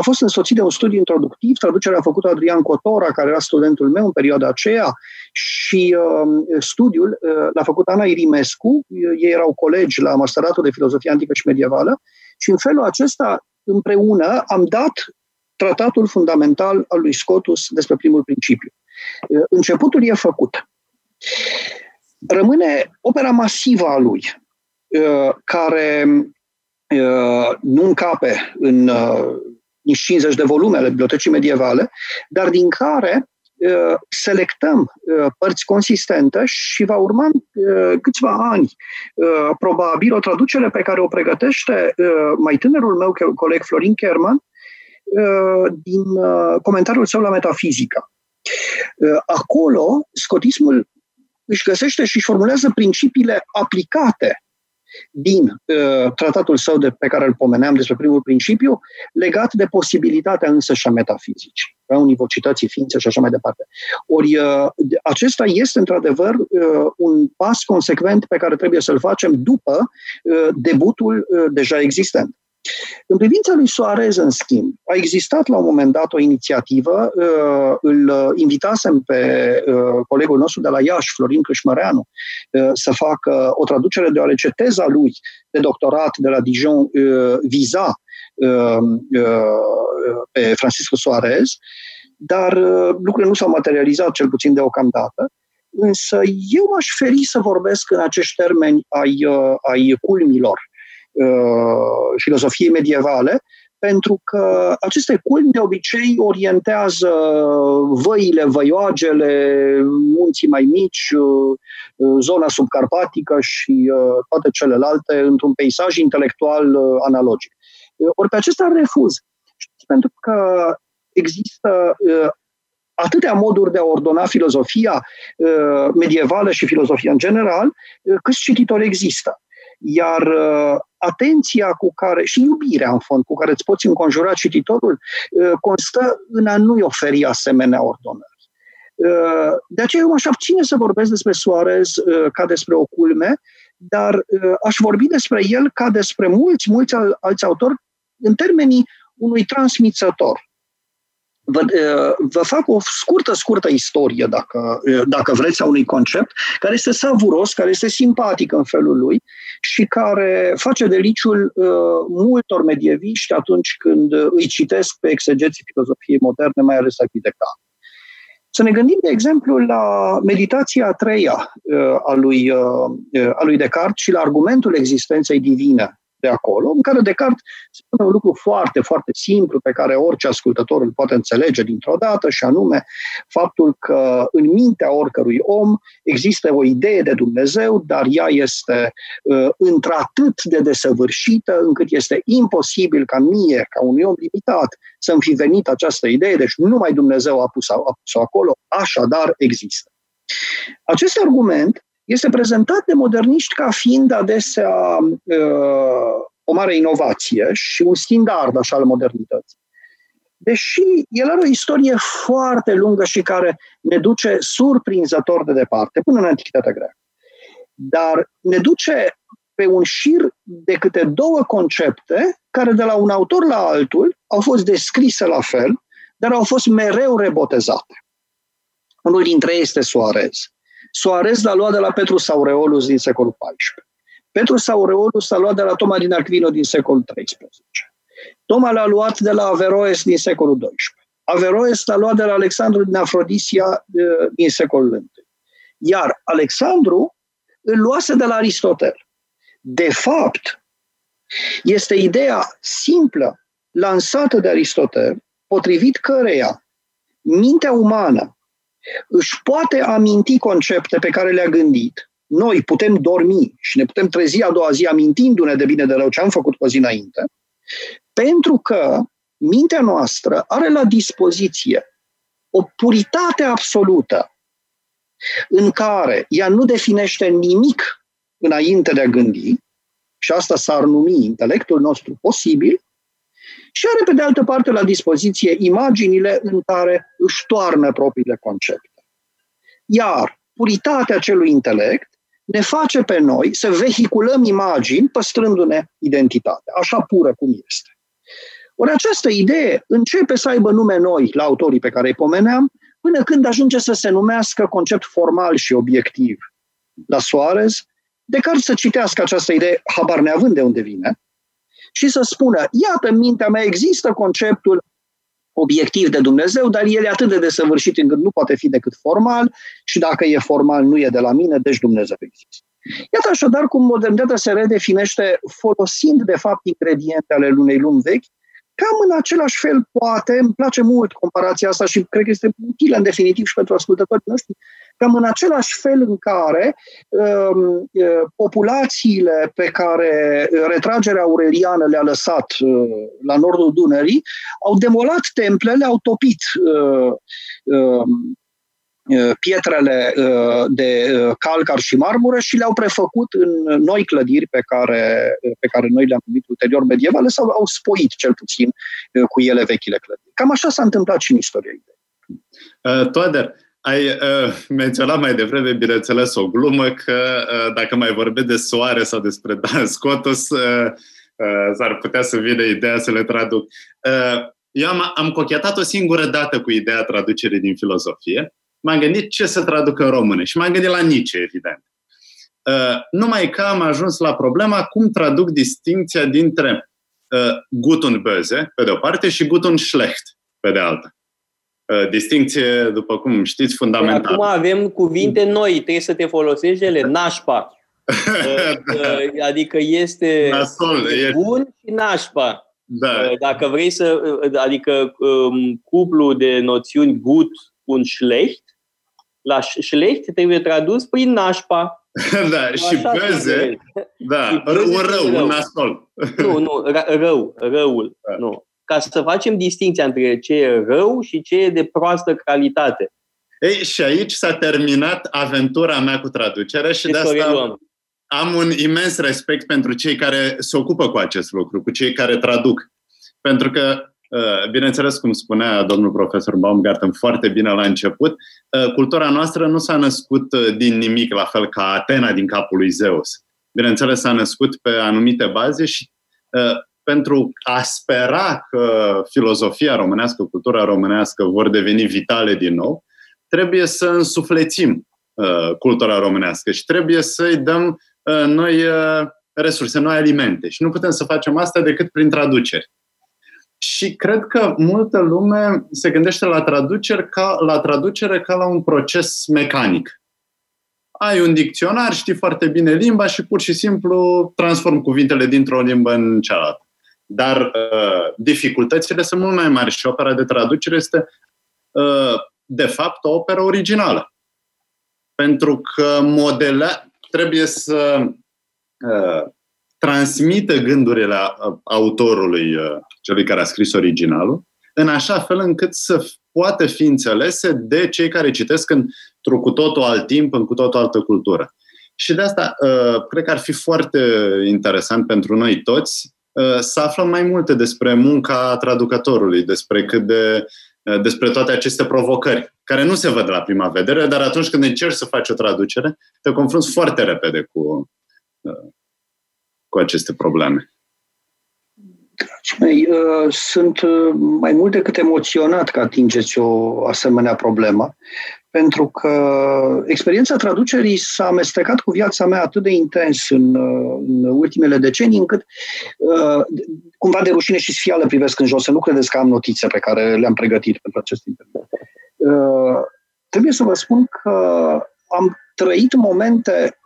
a fost însoțit de un studiu introductiv, traducerea a făcut Adrian Cotora, care era studentul meu în perioada aceea, și uh, studiul uh, l-a făcut Ana Irimescu, ei erau colegi la Masteratul de Filozofie Antică și Medievală, și în felul acesta, împreună, am dat tratatul fundamental al lui Scotus despre primul principiu. Uh, începutul e făcut. Rămâne opera masivă a lui, uh, care uh, nu încape în uh, nici 50 de volume ale bibliotecii medievale, dar din care uh, selectăm uh, părți consistente și va urma uh, câțiva ani, probabil, o traducere pe care o pregătește mai tânărul meu coleg Florin Kerman din comentariul său la metafizica. Acolo, scotismul își găsește și își formulează principiile aplicate din uh, tratatul său de, pe care îl pomeneam despre primul principiu, legat de posibilitatea însă și a metafizicii, a univocității ființe și așa mai departe. Ori uh, acesta este într-adevăr uh, un pas consecvent pe care trebuie să-l facem după uh, debutul uh, deja existent. În privința lui Soares, în schimb, a existat la un moment dat o inițiativă, uh, îl invitasem pe uh, colegul nostru de la Iași, Florin Câșmăreanu, uh, să facă o traducere, deoarece teza lui de doctorat de la Dijon viza pe Francisco Soares, dar lucrurile nu s-au materializat, cel puțin deocamdată. Însă eu aș feri să vorbesc în acești termeni ai, ai culmilor Uh, filozofiei medievale, pentru că aceste culmi de obicei orientează văile, văioagele, munții mai mici, uh, zona subcarpatică și uh, toate celelalte într-un peisaj intelectual analogic. Ori pe acesta refuz. Pentru că există atâtea moduri de a ordona filozofia medievală și filozofia în general, câți cititori există. Iar uh, atenția cu care, și iubirea în fond, cu care îți poți înconjura cititorul, uh, constă în a nu-i oferi asemenea ordonări. Uh, de aceea eu m-aș abține să vorbesc despre Suarez ca despre o culme, dar aș vorbi despre el ca despre mulți, mulți alți autori în termenii unui transmițător Vă, vă fac o scurtă, scurtă istorie, dacă, dacă vreți, a unui concept, care este savuros, care este simpatic în felul lui și care face deliciul uh, multor medieviști atunci când îi citesc pe exegeții filozofiei moderne, mai ales a de Să ne gândim, de exemplu, la meditația a treia uh, a lui, uh, a lui Descartes și la argumentul existenței divine de acolo, în care Descartes spune un lucru foarte, foarte simplu pe care orice ascultător îl poate înțelege dintr-o dată și anume faptul că în mintea oricărui om există o idee de Dumnezeu, dar ea este uh, într-atât de desăvârșită încât este imposibil ca mie, ca unui om limitat, să-mi fi venit această idee, deci numai Dumnezeu a pus-o, a pus acolo, așadar există. Acest argument este prezentat de moderniști ca fiind adesea uh, o mare inovație și un standard așa al modernității. Deși el are o istorie foarte lungă și care ne duce surprinzător de departe, până în Antichitatea Greacă. Dar ne duce pe un șir de câte două concepte care de la un autor la altul au fost descrise la fel, dar au fost mereu rebotezate. Unul dintre ei este Suarez. Suarez l-a luat de la Petru Saureolus din secolul XIV. Petru Saureolus l-a luat de la Toma din Aquino din secolul XIII. Toma l-a luat de la Averroes din secolul XII. Averroes l-a luat de la Alexandru din Afrodisia din secolul I. Iar Alexandru îl luase de la Aristotel. De fapt, este ideea simplă lansată de Aristotel, potrivit căreia mintea umană își poate aminti concepte pe care le-a gândit. Noi putem dormi și ne putem trezi a doua zi amintindu-ne de bine de rău ce am făcut o zi înainte, pentru că mintea noastră are la dispoziție o puritate absolută în care ea nu definește nimic înainte de a gândi, și asta s-ar numi intelectul nostru posibil, și are pe de altă parte la dispoziție imaginile în care își toarnă propriile concepte. Iar puritatea acelui intelect ne face pe noi să vehiculăm imagini păstrându-ne identitatea, așa pură cum este. Ori această idee începe să aibă nume noi la autorii pe care îi pomeneam, până când ajunge să se numească concept formal și obiectiv. La Soares, de care să citească această idee, habar neavând de unde vine, și să spună, iată, în mintea mea există conceptul obiectiv de Dumnezeu, dar el e atât de desăvârșit încât nu poate fi decât formal și dacă e formal nu e de la mine, deci Dumnezeu există. Iată așadar cum modernitatea se redefinește folosind de fapt ingrediente ale unei lumi vechi, cam în același fel poate, îmi place mult comparația asta și cred că este utilă în definitiv și pentru ascultătorii noștri, cam în același fel în care um, uh, populațiile pe care retragerea aureliană le-a lăsat uh, la nordul Dunării au demolat templele, au topit uh, uh, pietrele de calcar și marmură și le-au prefăcut în noi clădiri pe care, pe care noi le-am numit ulterior medievale sau au spoit cel puțin cu ele vechile clădiri. Cam așa s-a întâmplat și în istoria Uh, Toader, ai uh, menționat mai devreme, bineînțeles, o glumă că uh, dacă mai vorbesc de soare sau despre Dan Scotus, uh, uh, s-ar putea să vină ideea să le traduc. Uh, eu am, am cochetat o singură dată cu ideea traducerii din filozofie. M-am gândit ce să traduc în română și m-am gândit la Nietzsche, evident. Uh, numai că am ajuns la problema cum traduc distinția dintre uh, gut und böse, pe de o parte, și gut und schlecht, pe de alta. Uh, distinție, după cum știți, fundamentală. Acum avem cuvinte noi, trebuie să te folosești de ele. [laughs] Nașpa. Uh, uh, adică este Nasol, bun e... și nașpa. Da. Dacă vrei să, adică um, cuplu de noțiuni gut un schlecht, la schlecht trebuie tradus prin nașpa. [laughs] da, și beze, da, un rău, rău, un nasol. Nu, nu, rău, răul, da. nu ca să facem distinția între ce e rău și ce e de proastă calitate. Ei, și aici s-a terminat aventura mea cu traducerea și de asta am un imens respect pentru cei care se ocupă cu acest lucru, cu cei care traduc. Pentru că, uh, bineînțeles, cum spunea domnul profesor Baumgarten foarte bine la început, uh, cultura noastră nu s-a născut uh, din nimic, la fel ca Atena din capul lui Zeus. Bineînțeles, s-a născut pe anumite baze și pentru a spera că filozofia românească, cultura românească vor deveni vitale din nou, trebuie să însuflețim uh, cultura românească și trebuie să-i dăm uh, noi uh, resurse, noi alimente. Și nu putem să facem asta decât prin traduceri. Și cred că multă lume se gândește la traducere ca la, traducere ca la un proces mecanic. ai un dicționar, știi foarte bine limba și pur și simplu transform cuvintele dintr-o limbă în cealaltă. Dar uh, dificultățile sunt mult mai mari și opera de traducere este, uh, de fapt, o operă originală. Pentru că modele trebuie să uh, transmită gândurile autorului, uh, celui care a scris originalul, în așa fel încât să poată fi înțelese de cei care citesc într-o cu totul alt timp, în cu totul altă cultură. Și de asta uh, cred că ar fi foarte interesant pentru noi toți uh, să aflăm mai multe despre munca traducătorului, despre cât de despre toate aceste provocări, care nu se văd la prima vedere, dar atunci când încerci să faci o traducere, te confrunți foarte repede cu, cu aceste probleme. Dragii mei, uh, sunt uh, mai mult decât emoționat că atingeți o asemenea problemă, pentru că experiența traducerii s-a amestecat cu viața mea atât de intens în, uh, în ultimele decenii, încât cumva de rușine și sfială privesc în jos. Să nu credeți că am notițe pe care le-am pregătit pentru acest interviu. Trebuie să vă spun că am trăit momente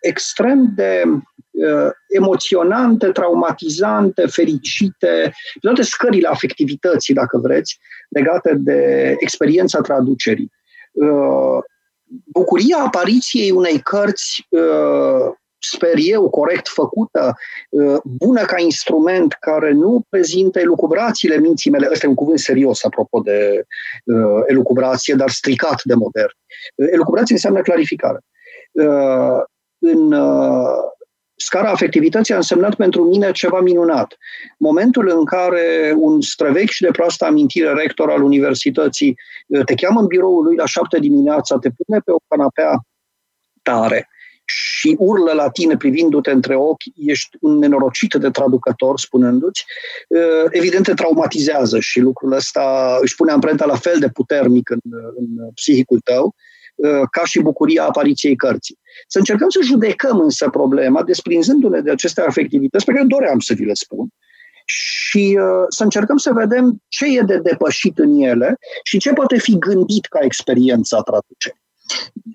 extrem de uh, emoționante, traumatizante, fericite, toate scările afectivității, dacă vreți, legate de experiența traducerii. Uh, bucuria apariției unei cărți uh, sper eu, corect făcută, uh, bună ca instrument, care nu prezintă elucubrațiile minții mele. Ăsta e un cuvânt serios, apropo de uh, elucubrație, dar stricat de modern. Uh, elucubrație înseamnă clarificare. Uh, în, uh, Scara afectivității a însemnat pentru mine ceva minunat. Momentul în care un străvechi și de proastă amintire rector al universității uh, te cheamă în biroul lui la șapte dimineața, te pune pe o canapea tare și urlă la tine privindu-te între ochi, ești un nenorocit de traducător, spunându-ți, uh, evident te traumatizează și lucrul ăsta își pune amprenta la fel de puternic în, în psihicul tău, uh, ca și bucuria apariției cărții. Să încercăm să judecăm însă problema, desprinzându-ne de aceste afectivități pe care doream să vi le spun, și uh, să încercăm să vedem ce e de depășit în ele și ce poate fi gândit ca experiența traducerii.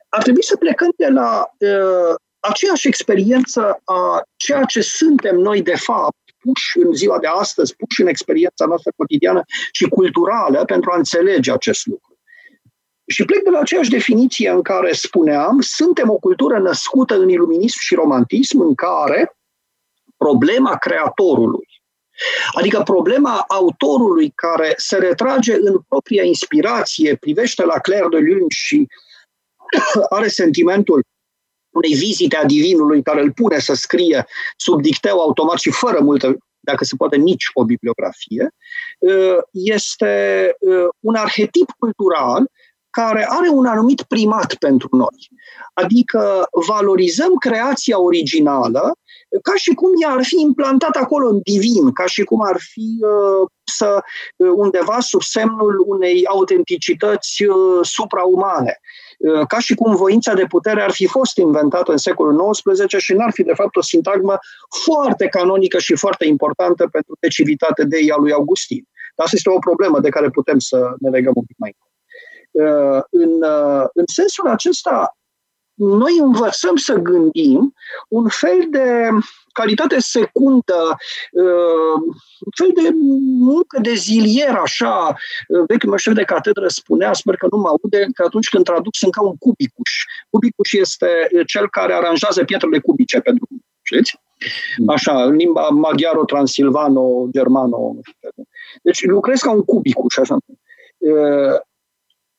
Ar trebui să plecăm de la uh, aceeași experiență a ceea ce suntem noi de fapt, puși în ziua de astăzi, puși în experiența noastră cotidiană și culturală pentru a înțelege acest lucru. Și plec de la aceeași definiție în care spuneam, suntem o cultură născută în iluminism și romantism, în care problema creatorului, adică problema autorului care se retrage în propria inspirație, privește la Claire de Lune și [coughs] are sentimentul unei vizite a divinului care îl pune să scrie sub dicteu automat și fără multă, dacă se poate, nici o bibliografie, este un arhetip cultural care are un anumit primat pentru noi. Adică valorizăm creația originală ca și cum ea ar fi implantat acolo în divin, ca și cum ar fi uh, să uh, undeva sub semnul unei autenticități uh, supraumane. Uh, ca și cum voința de putere ar fi fost inventată în secolul XIX și n-ar fi de fapt o sintagmă foarte canonică și foarte importantă pentru decivitate de ea lui Augustin. Asta este o problemă de care putem să ne legăm un pic mai mult. Uh, în, uh, în sensul acesta, noi învățăm să gândim un fel de calitate secundă, uh, un fel de muncă de zilier, așa. Vechiul meu șef de catedră spunea, sper că nu mă aude, că atunci când traduc sunt ca un cubicuș. Cubicuș este cel care aranjează pietrele cubice pentru știți? Așa, în limba maghiaro, transilvano, germano. Deci lucrez ca un cubicuș, așa.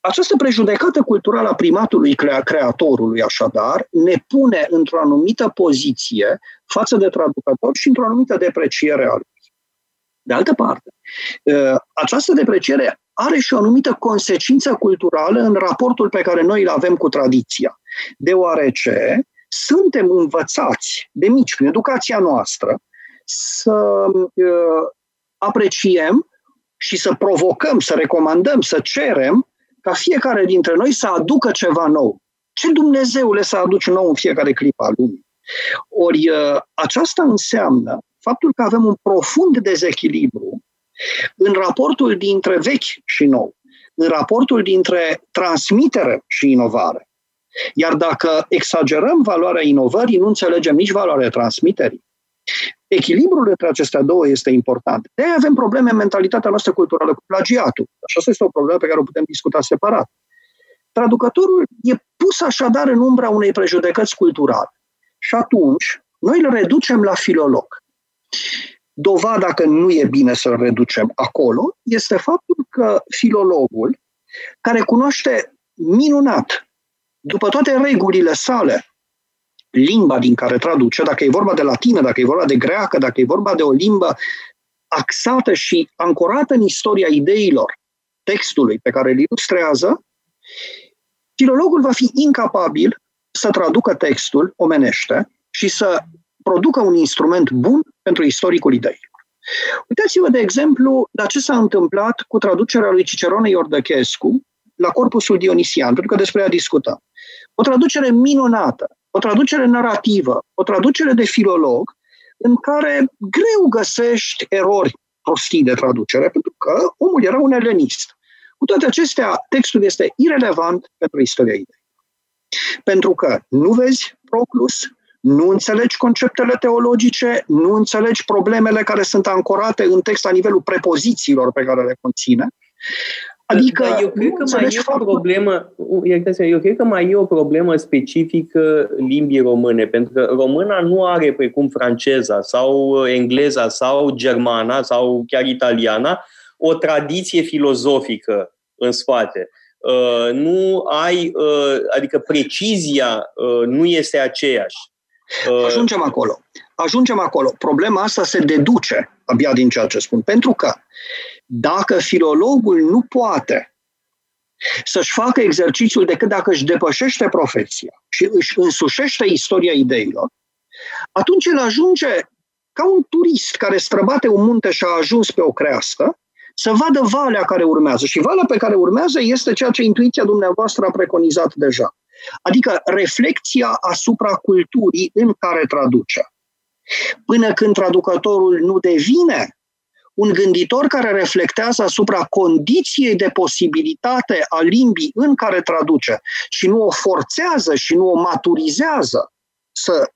Această prejudecată culturală a primatului creatorului, așadar, ne pune într-o anumită poziție față de traducător și într-o anumită depreciere a lui. De altă parte, ă, această depreciere are și o anumită consecință culturală în raportul pe care noi îl avem cu tradiția, deoarece suntem învățați de mici, prin educația noastră, să ă, apreciem și să provocăm, să recomandăm, să cerem ca fiecare dintre noi să aducă ceva nou. Ce Dumnezeule să aduci nou în fiecare clipă a lumii? Ori ă, aceasta înseamnă faptul că avem un profund dezechilibru în raportul dintre vechi și nou, în raportul dintre transmitere și inovare. Iar dacă exagerăm valoarea inovării, nu înțelegem nici valoarea transmiterii. Echilibrul între acestea două este important. De avem probleme în mentalitatea noastră culturală cu plagiatul. Și asta este o problemă pe care o putem discuta separat. Traducătorul e pus așadar în umbra unei prejudecăți culturale. Și atunci, noi îl reducem la filolog. Dovada că nu e bine să-l reducem acolo este faptul că filologul, care cunoaște minunat, după toate regulile sale, limba din care traduce, dacă e vorba de latină, dacă e vorba de greacă, dacă e vorba de o limbă axată și ancorată în istoria ideilor textului pe care îl ilustrează, filologul va fi incapabil să traducă textul omenește și să producă un instrument bun pentru istoricul ideilor. Uitați-vă, de exemplu, la ce s-a întâmplat cu traducerea lui Cicerone Iordăchescu la Corpusul Dionisian, pentru că despre ea discutăm. O traducere minunată, o traducere narrativă, o traducere de filolog, în care greu găsești erori prostii de traducere, pentru că omul era un elenist. Cu toate acestea, textul este irelevant pentru istoria ideii. Pentru că nu vezi Proclus, nu înțelegi conceptele teologice, nu înțelegi problemele care sunt ancorate în text la nivelul prepozițiilor pe care le conține. Adică da, eu cred că mai e o problemă, eu cred că mai e o problemă specifică limbii române, pentru că româna nu are precum franceza sau engleza sau germana sau chiar italiana o tradiție filozofică în spate. Uh, nu ai, uh, adică precizia uh, nu este aceeași. Ajungem acolo. Ajungem acolo. Problema asta se deduce abia din ceea ce spun. Pentru că dacă filologul nu poate să-și facă exercițiul decât dacă își depășește profesia și își însușește istoria ideilor, atunci el ajunge ca un turist care străbate un munte și a ajuns pe o creastă, să vadă valea care urmează. Și valea pe care urmează este ceea ce intuiția dumneavoastră a preconizat deja. Adică reflexia asupra culturii în care traduce. Până când traducătorul nu devine un gânditor care reflectează asupra condiției de posibilitate a limbii în care traduce și nu o forțează și nu o maturizează să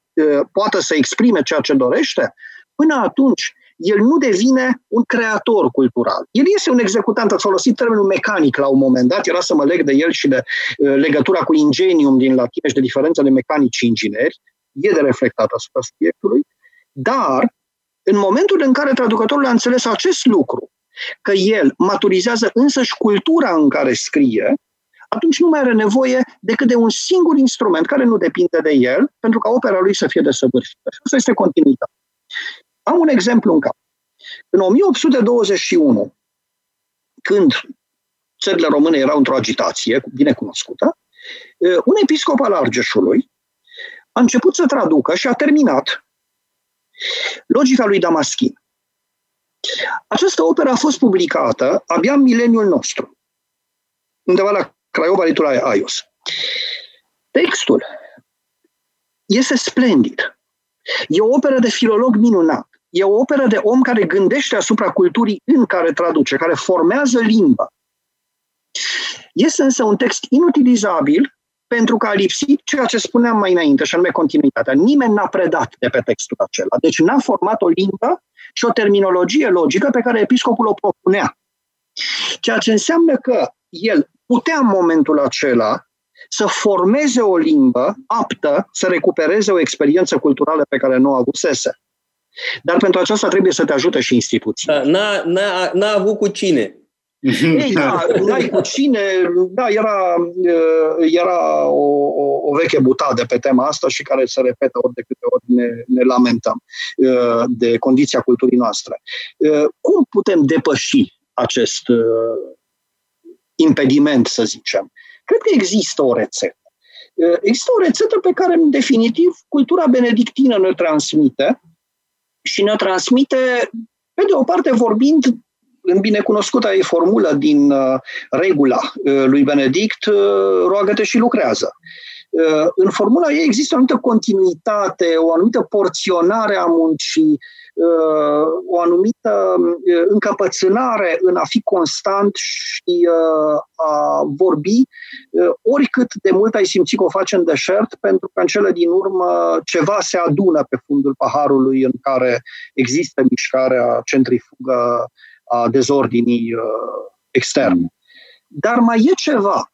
poată să exprime ceea ce dorește, până atunci el nu devine un creator cultural. El este un executant, ați folosit termenul mecanic la un moment dat, era să mă leg de el și de uh, legătura cu ingenium din latină și de diferența de mecanici și ingineri, e de reflectat asupra subiectului, dar în momentul în care traducătorul a înțeles acest lucru, că el maturizează însăși cultura în care scrie, atunci nu mai are nevoie decât de un singur instrument care nu depinde de el, pentru ca opera lui să fie desăvârșită. Și asta este continuitatea. Am un exemplu în cap. În 1821, când țările române erau într-o agitație bine cunoscută, un episcop al Argeșului a început să traducă și a terminat Logica lui Damaschin. Această operă a fost publicată abia în mileniul nostru, undeva la Craiova, Litula Aios. Textul este splendid. E o operă de filolog minunat. E o operă de om care gândește asupra culturii în care traduce, care formează limba. Este însă un text inutilizabil pentru că a lipsit ceea ce spuneam mai înainte, și anume continuitatea. Nimeni n-a predat de pe textul acela. Deci n-a format o limbă și o terminologie logică pe care episcopul o propunea. Ceea ce înseamnă că el putea în momentul acela să formeze o limbă aptă să recupereze o experiență culturală pe care nu o avusese. Dar pentru aceasta trebuie să te ajute și instituții. Da, n-a, n-a, n-a avut cu cine. Ei, [laughs] da, n-ai cu cine, da, era, era o, o, o veche butadă pe tema asta și care se repetă ori de câte ori ne, ne lamentăm de condiția culturii noastre. Cum putem depăși acest impediment, să zicem? Cred că există o rețetă. Există o rețetă pe care, în definitiv, cultura benedictină ne transmite și ne transmite, pe de o parte, vorbind în binecunoscuta ei formulă din uh, regula uh, lui Benedict, uh, roagă-te și lucrează. Uh, în formula ei există o anumită continuitate, o anumită porționare a muncii, uh, o anumită uh, încăpățânare în a fi constant și a vorbi, oricât de mult ai simțit că o faci în deșert, pentru că în cele din urmă ceva se adună pe fundul paharului în care există mișcarea centrifugă a dezordinii externe. Dar mai e ceva.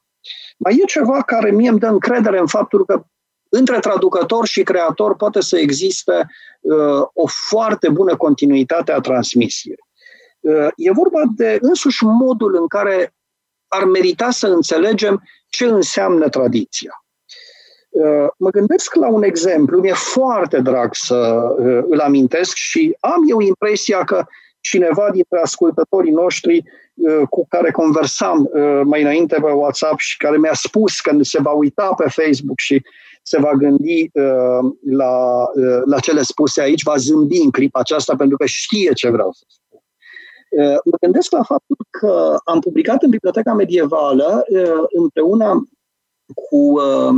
Mai e ceva care mie îmi dă încredere în faptul că între traducător și creator poate să existe uh, o foarte bună continuitate a transmisiei. Uh, e vorba de însuși modul în care ar merita să înțelegem ce înseamnă tradiția. Uh, mă gândesc la un exemplu, mi-e foarte drag să uh, îl amintesc și am eu impresia că cineva dintre ascultătorii noștri uh, cu care conversam uh, mai înainte pe WhatsApp și care mi-a spus că se va uita pe Facebook și se va gândi uh, la, uh, la cele spuse aici, va zâmbi în clipa aceasta pentru că știe ce vreau să spun. Uh, mă gândesc la faptul că am publicat în Biblioteca Medievală uh, împreună cu uh,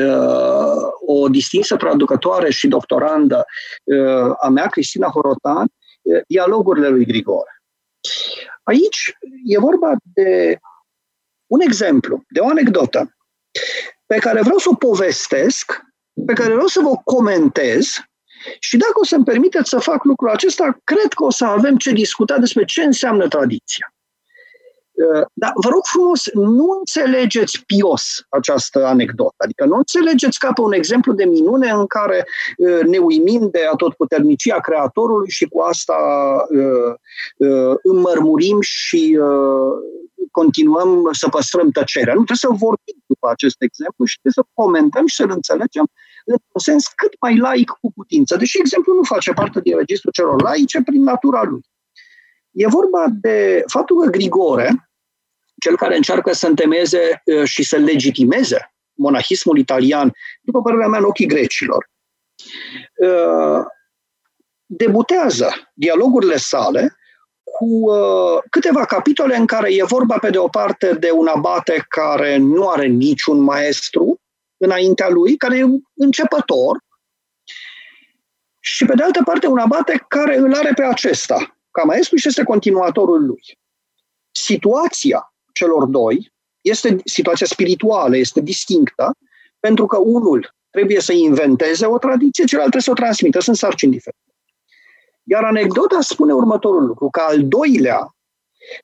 uh, o distinsă traducătoare și doctorandă uh, a mea, Cristina Horotan, uh, dialogurile lui Grigore. Aici e vorba de un exemplu, de o anecdotă pe care vreau să o povestesc, pe care vreau să vă comentez și dacă o să-mi permiteți să fac lucrul acesta, cred că o să avem ce discuta despre ce înseamnă tradiția. Uh, dar vă rog frumos, nu înțelegeți pios această anecdotă. Adică nu înțelegeți ca pe un exemplu de minune în care uh, ne uimim de atotputernicia Creatorului și cu asta uh, înmărmurim și continuăm să păstrăm tăcerea. Nu trebuie să vorbim după acest exemplu și trebuie să comentăm și să-l înțelegem în sens cât mai laic cu putință. Deși exemplul nu face parte din registrul celor laice prin natura lui. E vorba de faptul că Grigore, cel care încearcă să întemeze și să legitimeze monahismul italian, după părerea mea, în ochii grecilor, debutează dialogurile sale cu câteva capitole în care e vorba, pe de o parte, de un abate care nu are niciun maestru înaintea lui, care e începător, și, pe de altă parte, un abate care îl are pe acesta, ca maestru și este continuatorul lui. Situația celor doi este situația spirituală, este distinctă, pentru că unul trebuie să inventeze o tradiție, celălalt trebuie să o transmită. Sunt sarcini diferite. Iar anecdota spune următorul lucru, că al doilea,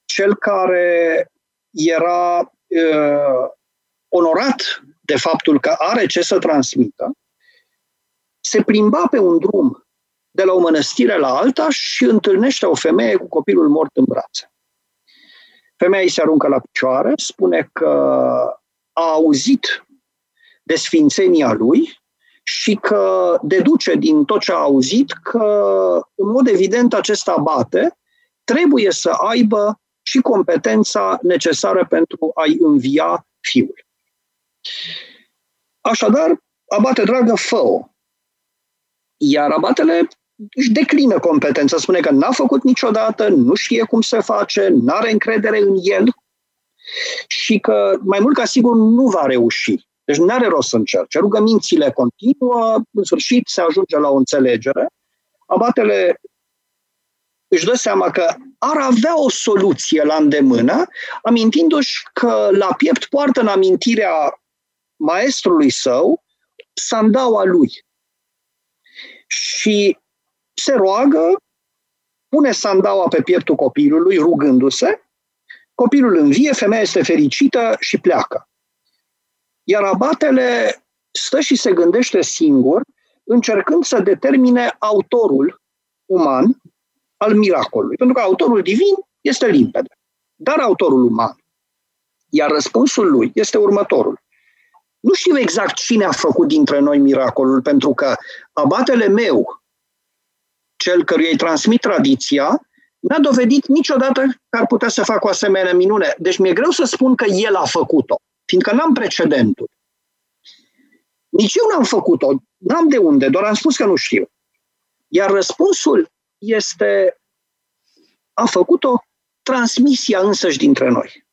cel care era uh, onorat de faptul că are ce să transmită, se plimba pe un drum de la o mănăstire la alta și întâlnește o femeie cu copilul mort în brațe. Femeia îi se aruncă la picioare, spune că a auzit de sfințenia lui și că deduce din tot ce a auzit că, în mod evident, acest abate trebuie să aibă și competența necesară pentru a-i învia fiul. Așadar, abate dragă, fă Iar abatele își declină competența, spune că n-a făcut niciodată, nu știe cum se face, nu are încredere în el și că, mai mult ca sigur, nu va reuși. Deci nu are rost să încerce. Rugămințile continuă, în sfârșit se ajunge la o înțelegere. Abatele își dă seama că ar avea o soluție la îndemână, amintindu-și că la piept poartă în amintirea maestrului său sandaua lui. Și se roagă, pune sandaua pe pieptul copilului, rugându-se, copilul învie, femeia este fericită și pleacă. Iar abatele stă și se gândește singur, încercând să determine autorul uman al miracolului. Pentru că autorul divin este limpede, dar autorul uman. Iar răspunsul lui este următorul. Nu știu exact cine a făcut dintre noi miracolul, pentru că abatele meu, cel căruia îi transmit tradiția, n-a dovedit niciodată că ar putea să facă o asemenea minune. Deci mi-e greu să spun că el a făcut-o, fiindcă n-am precedentul. Nici eu n-am făcut-o, n-am de unde, doar am spus că nu știu. Iar răspunsul este, a făcut-o transmisia însăși dintre noi.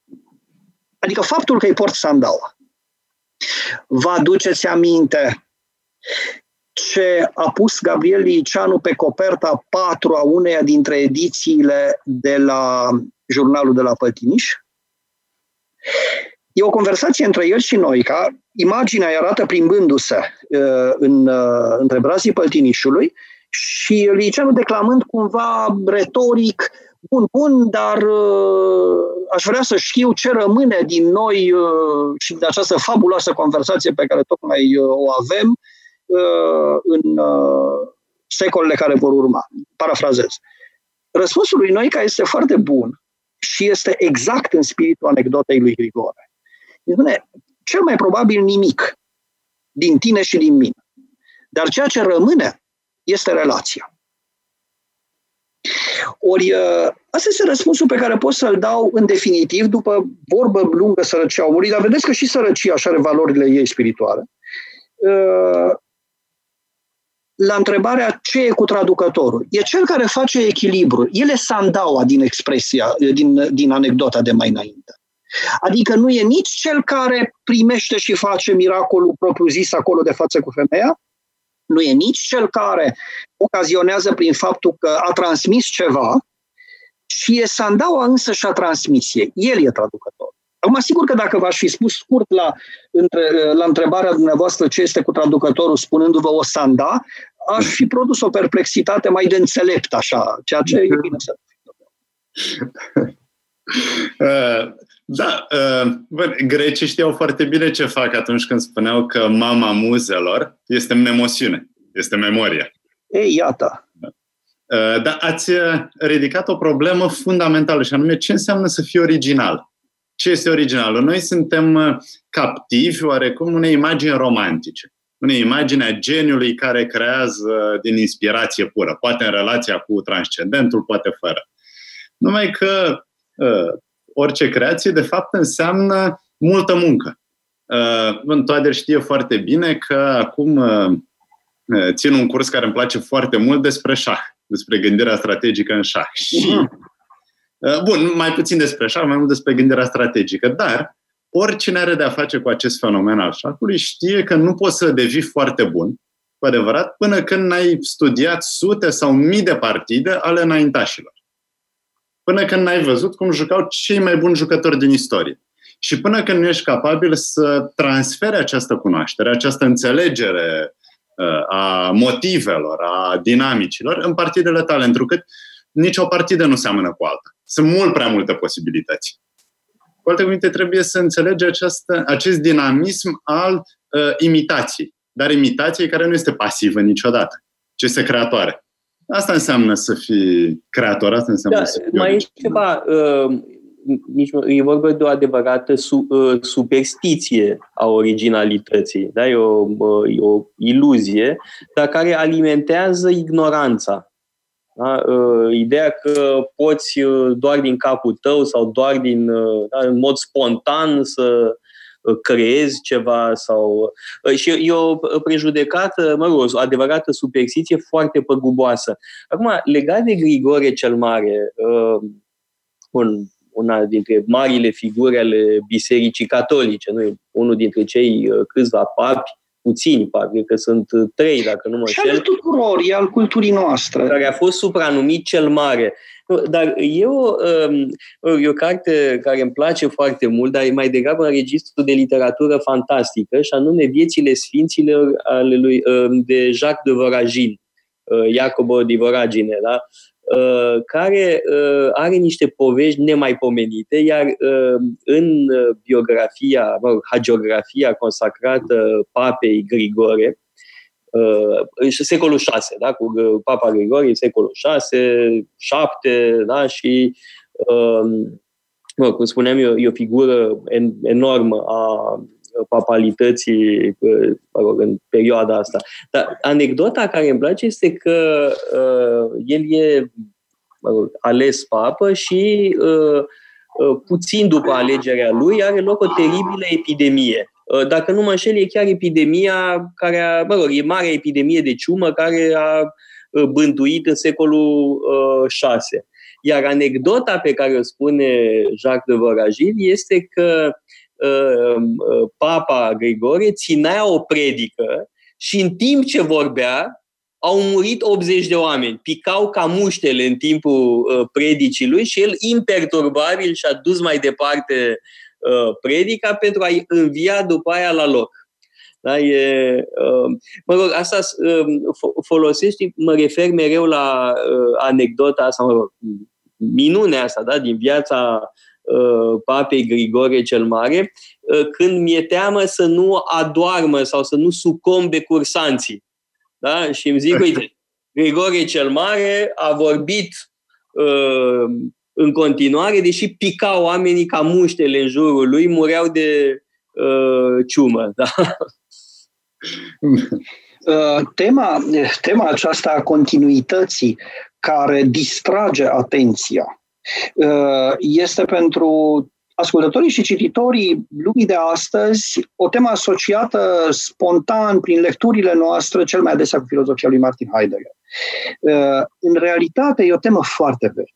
Adică faptul că îi port sandaua. Vă aduceți aminte ce a pus Gabriel Liceanu pe coperta 4 a uneia dintre edițiile de la jurnalul de la Pătiniș. E o conversație între el și noi, ca imaginea îi arată plimbându-se uh, în, uh, între brazii Păltinișului și Liceanu declamând cumva retoric bun, bun, dar uh, aș vrea să știu ce rămâne din noi uh, și de această fabuloasă conversație pe care tocmai uh, o avem uh, în uh, secolele care vor urma. Parafrazez. Răspunsul lui Noica este foarte bun și este exact în spiritul anecdotei lui Grigore. Spune, cel mai probabil nimic din tine și din mine. Dar ceea ce rămâne este relația. Ori ă, asta este răspunsul pe care pot să-l dau în definitiv după vorbă lungă sărăcia omului, dar vedeți că și sărăcia așa are valorile ei spirituale. Ă, la întrebarea ce e cu traducătorul. E cel care face echilibru. El e sandaua din expresia, din, din anecdota de mai înainte. Adică nu e nici cel care primește și face miracolul propriu-zis acolo de față cu femeia, nu e nici cel care ocazionează prin faptul că a transmis ceva, și e sandaua însă și a transmisiei. El e traducător. Acum, sigur că dacă v-aș fi spus scurt la, între, la întrebarea dumneavoastră ce este cu traducătorul, spunându-vă o sanda, aș fi produs o perplexitate mai de înțelept, așa, ceea ce e bine să [laughs] uh, Da, uh, bă, grecii știau foarte bine ce fac atunci când spuneau că mama muzelor este mnemoțiune, este memoria. Ei, iată. Da. Uh, dar ați ridicat o problemă fundamentală și anume ce înseamnă să fii original. Ce este original? Noi suntem captivi oarecum unei imagini romantice unei imagini a geniului care creează din inspirație pură, poate în relația cu transcendentul, poate fără. Numai că uh, orice creație, de fapt, înseamnă multă muncă. Uh, Toader știe foarte bine că acum uh, țin un curs care îmi place foarte mult despre șah, despre gândirea strategică în șah. Și, uh, bun, mai puțin despre șah, mai mult despre gândirea strategică, dar oricine are de-a face cu acest fenomen al șahului știe că nu poți să devii foarte bun, cu adevărat, până când n-ai studiat sute sau mii de partide ale înaintașilor. Până când n-ai văzut cum jucau cei mai buni jucători din istorie. Și până când nu ești capabil să transferi această cunoaștere, această înțelegere uh, a motivelor, a dinamicilor în partidele tale, întrucât nicio partidă nu seamănă cu alta. Sunt mult prea multe posibilități. Cu alte cuvinte, trebuie să înțelegi această, acest dinamism al uh, imitației. Dar imitației care nu este pasivă niciodată, ci este creatoare. Asta înseamnă să fii creator, asta înseamnă da, să fii Mai e ceva, uh, nici, e vorba de o adevărată su, uh, superstiție a originalității. Da? E, o, uh, e o iluzie, dar care alimentează ignoranța. Da? Uh, ideea că poți uh, doar din capul tău sau doar din, uh, da, în mod spontan să creezi ceva sau... Și e o prejudecată, mă rog, o adevărată superstiție foarte păguboasă. Acum, legat de Grigore cel Mare, un, una dintre marile figuri ale Bisericii Catolice, nu? unul dintre cei câțiva papi puțini, parcă că sunt trei, dacă nu mă știu. Și al tuturor, e al culturii noastre. Care a fost supranumit cel mare. Dar e o, um, e o carte care îmi place foarte mult, dar e mai degrabă în registru de literatură fantastică, și anume Viețile Sfinților ale lui, um, de Jacques de Voragine, uh, Iacobo de Voragine, da? Uh, care uh, are niște povești nemaipomenite, iar uh, în biografia, mă rog, hagiografia consacrată papei Grigore, secolul 6, da, cu Papa Grigore, secolul 6, 7, da, și mă, cum spuneam, e o, e o figură enormă a papalității mă rog, în perioada asta. Dar anecdota care îmi place este că uh, el e mă rog, ales papă și uh, uh, puțin după alegerea lui are loc o teribilă epidemie. Uh, dacă nu mă înșel, e chiar epidemia care a, mă rog, e marea epidemie de ciumă care a uh, bântuit în secolul uh, 6. Iar anecdota pe care o spune Jacques de Voragil este că Uh, uh, Papa Grigore ținea o predică și în timp ce vorbea, au murit 80 de oameni. Picau ca muștele în timpul uh, predicii lui și el, imperturbabil, și-a dus mai departe uh, predica pentru a-i învia după aia la loc. Da? E, uh, mă rog, asta uh, folosești, mă refer mereu la uh, anecdota asta, mă rog, minunea asta da? din viața uh, papei Grigore cel Mare, uh, când mi-e teamă să nu adoarmă sau să nu sucombe cursanții. Da? Și îmi zic, uite, [laughs] Grigore cel Mare a vorbit uh, în continuare, deși picau oamenii ca muștele în jurul lui, mureau de uh, ciumă. [laughs] Da? Uh, tema, tema aceasta a continuității care distrage atenția uh, este pentru ascultătorii și cititorii lumii de astăzi o temă asociată spontan prin lecturile noastre, cel mai adesea cu filozofia lui Martin Heidegger. Uh, în realitate e o temă foarte veche.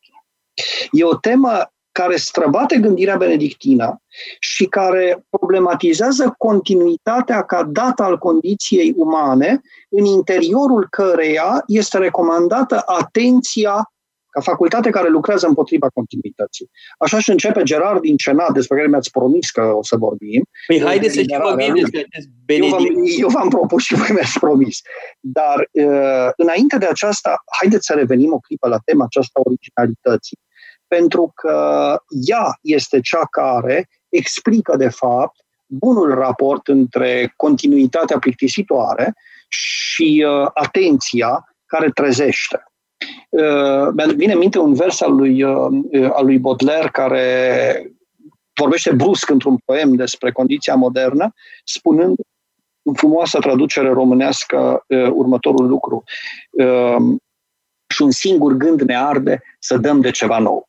E o temă care străbate gândirea benedictină și care problematizează continuitatea ca dată al condiției umane, în interiorul căreia este recomandată atenția ca facultate care lucrează împotriva continuității. Așa și începe Gerard din Cenat, despre care mi-ați promis că o să vorbim. Păi haideți să știm vorbim despre eu v-am, eu v-am propus și voi mi-ați promis. Dar uh, înainte de aceasta, haideți să revenim o clipă la tema aceasta originalității pentru că ea este cea care explică, de fapt, bunul raport între continuitatea plictisitoare și uh, atenția care trezește. Uh, vine în minte un vers al lui, uh, al lui Baudelaire care vorbește brusc într-un poem despre condiția modernă, spunând în frumoasă traducere românească uh, următorul lucru. Uh, și un singur gând ne arde să dăm de ceva nou.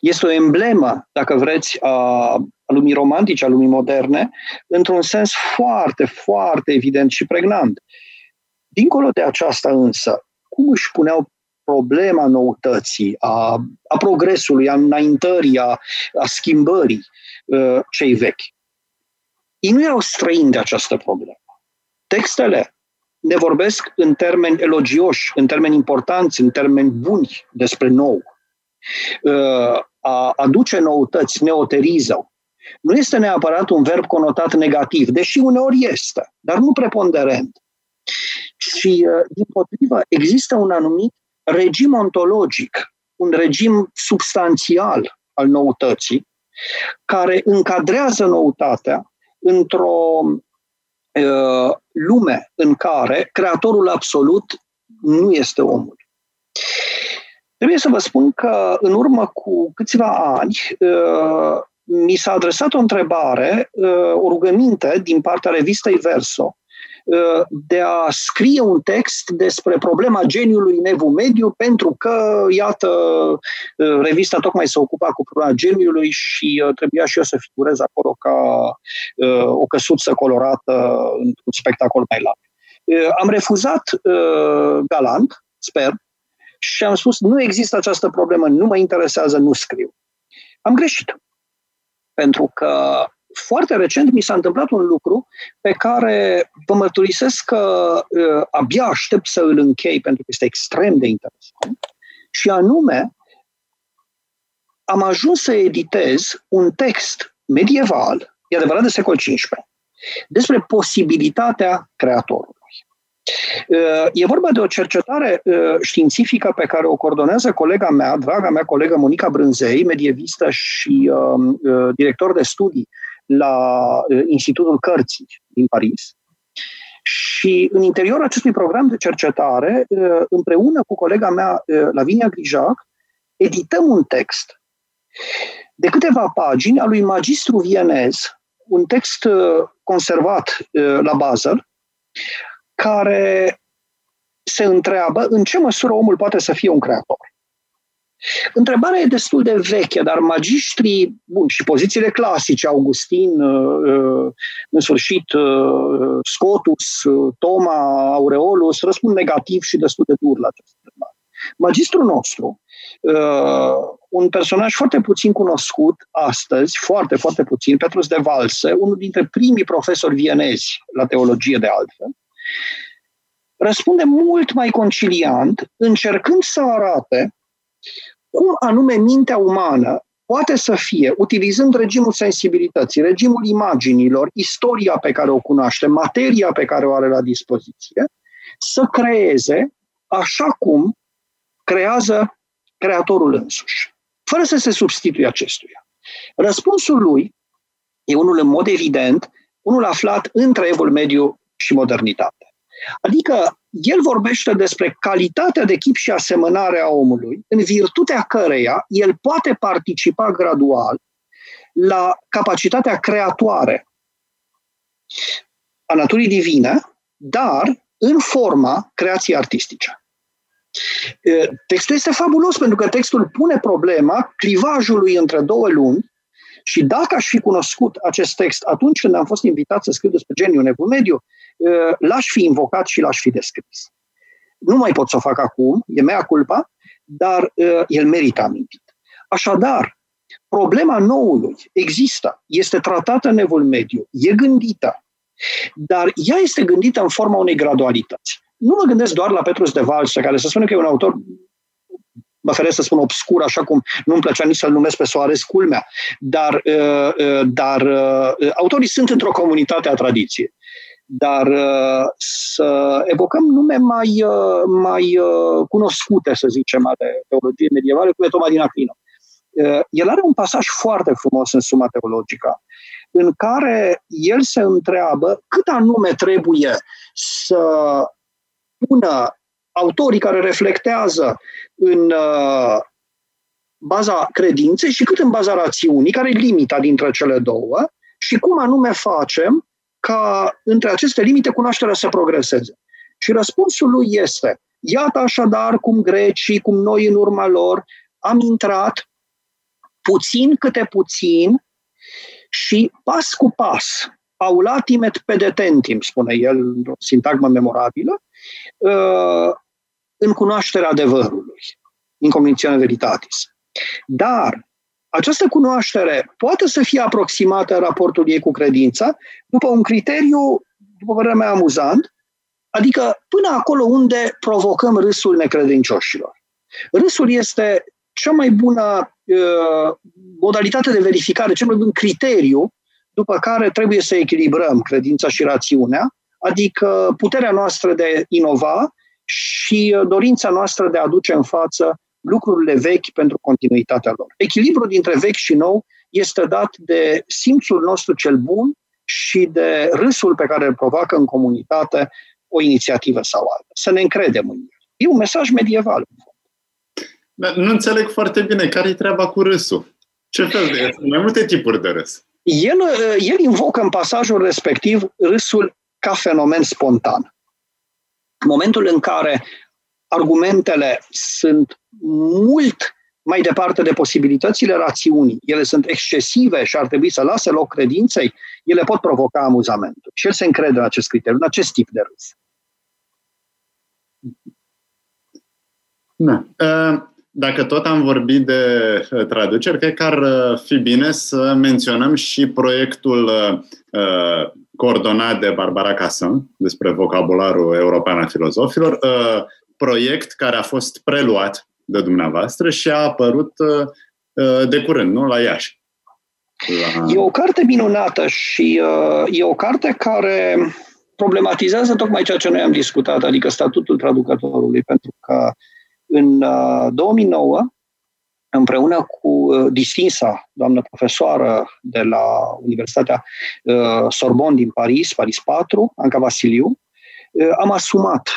Este o emblemă, dacă vreți, a lumii romantice, a lumii moderne, într-un sens foarte, foarte evident și pregnant. Dincolo de aceasta însă, cum își puneau problema noutății, a, a progresului, a înaintării, a, a schimbării uh, cei vechi? Ei nu erau străini de această problemă. Textele ne vorbesc în termeni elogioși, în termeni importanți, în termeni buni despre nou a aduce noutăți, neoteriză, nu este neapărat un verb conotat negativ, deși uneori este, dar nu preponderent. Și, uh, din potrivă, există un anumit regim ontologic, un regim substanțial al noutății, care încadrează noutatea într-o uh, lume în care creatorul absolut nu este omul. Trebuie să vă spun că în urmă cu câțiva ani uh, mi s-a adresat o întrebare, uh, o rugăminte din partea revistei Verso, uh, de a scrie un text despre problema geniului Nevu Mediu, pentru că, iată, revista tocmai se ocupa cu problema geniului și trebuia și eu să figurez acolo ca o căsuță colorată într-un spectacol mai larg. Am refuzat galant, sper, și am spus, nu există această problemă, nu mă interesează, nu scriu. Am greșit. Pentru că foarte recent mi s-a întâmplat un lucru pe care vă mărturisesc că uh, abia aștept să îl închei pentru că este extrem de interesant. Și anume, am ajuns să editez un text medieval, e adevărat de secol XV, despre posibilitatea creatorului. E vorba de o cercetare științifică pe care o coordonează colega mea, draga mea colegă Monica Brânzei, medievistă și director de studii la Institutul Cărții din Paris. Și în interiorul acestui program de cercetare, împreună cu colega mea, Lavinia Grijac, edităm un text de câteva pagini al lui magistru vienez, un text conservat la Basel, care se întreabă în ce măsură omul poate să fie un creator. Întrebarea e destul de veche, dar magiștrii, bun, și pozițiile clasice, Augustin, uh, uh, în sfârșit, uh, Scotus, Toma, Aureolus, răspund negativ și destul de dur la această întrebare. Magistrul nostru, un personaj foarte puțin cunoscut astăzi, foarte, foarte puțin, Petrus de Valse, unul dintre primii profesori vienezi la teologie de altfel, răspunde mult mai conciliant, încercând să arate cum anume mintea umană poate să fie, utilizând regimul sensibilității, regimul imaginilor, istoria pe care o cunoaște, materia pe care o are la dispoziție, să creeze așa cum creează creatorul însuși, fără să se substituie acestuia. Răspunsul lui e unul în mod evident, unul aflat între evul mediu și modernitate. Adică el vorbește despre calitatea de chip și asemănare a omului, în virtutea căreia el poate participa gradual la capacitatea creatoare a naturii divine, dar în forma creației artistice. Textul este fabulos pentru că textul pune problema clivajului între două lumi și dacă aș fi cunoscut acest text atunci când am fost invitat să scriu despre geniul nevul mediu, l-aș fi invocat și l-aș fi descris. Nu mai pot să o fac acum, e mea culpa, dar el merită amintit. Așadar, problema noului există, este tratată în evul mediu, e gândită, dar ea este gândită în forma unei gradualități. Nu mă gândesc doar la Petrus de Valse, care să spună că e un autor mă feresc să spun obscur, așa cum nu-mi plăcea nici să-l numesc pe Soares culmea, dar, uh, uh, dar uh, autorii sunt într-o comunitate a tradiției. Dar să evocăm nume mai, mai cunoscute, să zicem, ale teologiei medievale, cum e Toma din Aquino. El are un pasaj foarte frumos în Suma Teologica, în care el se întreabă cât anume trebuie să pună autorii care reflectează în uh, baza credinței și cât în baza rațiunii, care e limita dintre cele două, și cum anume facem ca între aceste limite cunoașterea să progreseze. Și răspunsul lui este, iată așadar cum grecii, cum noi în urma lor, am intrat puțin câte puțin și pas cu pas, aulatim et pedetentim, spune el, o sintagmă memorabilă, uh, în cunoașterea adevărului, în convințione veritatis. Dar această cunoaștere poate să fie aproximată în raportul ei cu credința după un criteriu, după părerea mea, amuzant, adică până acolo unde provocăm râsul necredincioșilor. Râsul este cea mai bună uh, modalitate de verificare, cel mai bun criteriu după care trebuie să echilibrăm credința și rațiunea, adică puterea noastră de inova și uh, dorința noastră de a aduce în față lucrurile vechi pentru continuitatea lor. Echilibrul dintre vechi și nou este dat de simțul nostru cel bun și de râsul pe care îl provoacă în comunitate o inițiativă sau alta. Să ne încredem în el. E un mesaj medieval. Dar nu înțeleg foarte bine care e treaba cu râsul. Ce fel de râs? Mai multe tipuri de râs. El, uh, el invocă în pasajul respectiv râsul ca fenomen spontan momentul în care argumentele sunt mult mai departe de posibilitățile rațiunii, ele sunt excesive și ar trebui să lase loc credinței, ele pot provoca amuzamentul. Și el se încrede în acest criteriu, în acest tip de râs. Da. Ă, dacă tot am vorbit de ă, traduceri, cred că ar ă, fi bine să menționăm și proiectul coordonat de Barbara Casson despre vocabularul european al filozofilor, uh, proiect care a fost preluat de dumneavoastră și a apărut uh, uh, de curând, nu? La Iași. La... E o carte minunată și e o carte care problematizează tocmai ceea ce noi am discutat, adică statutul traducătorului, pentru că în 2009 împreună cu uh, distinsa doamnă profesoară de la Universitatea uh, Sorbonne din Paris, Paris 4, Anca Vasiliu, uh, am asumat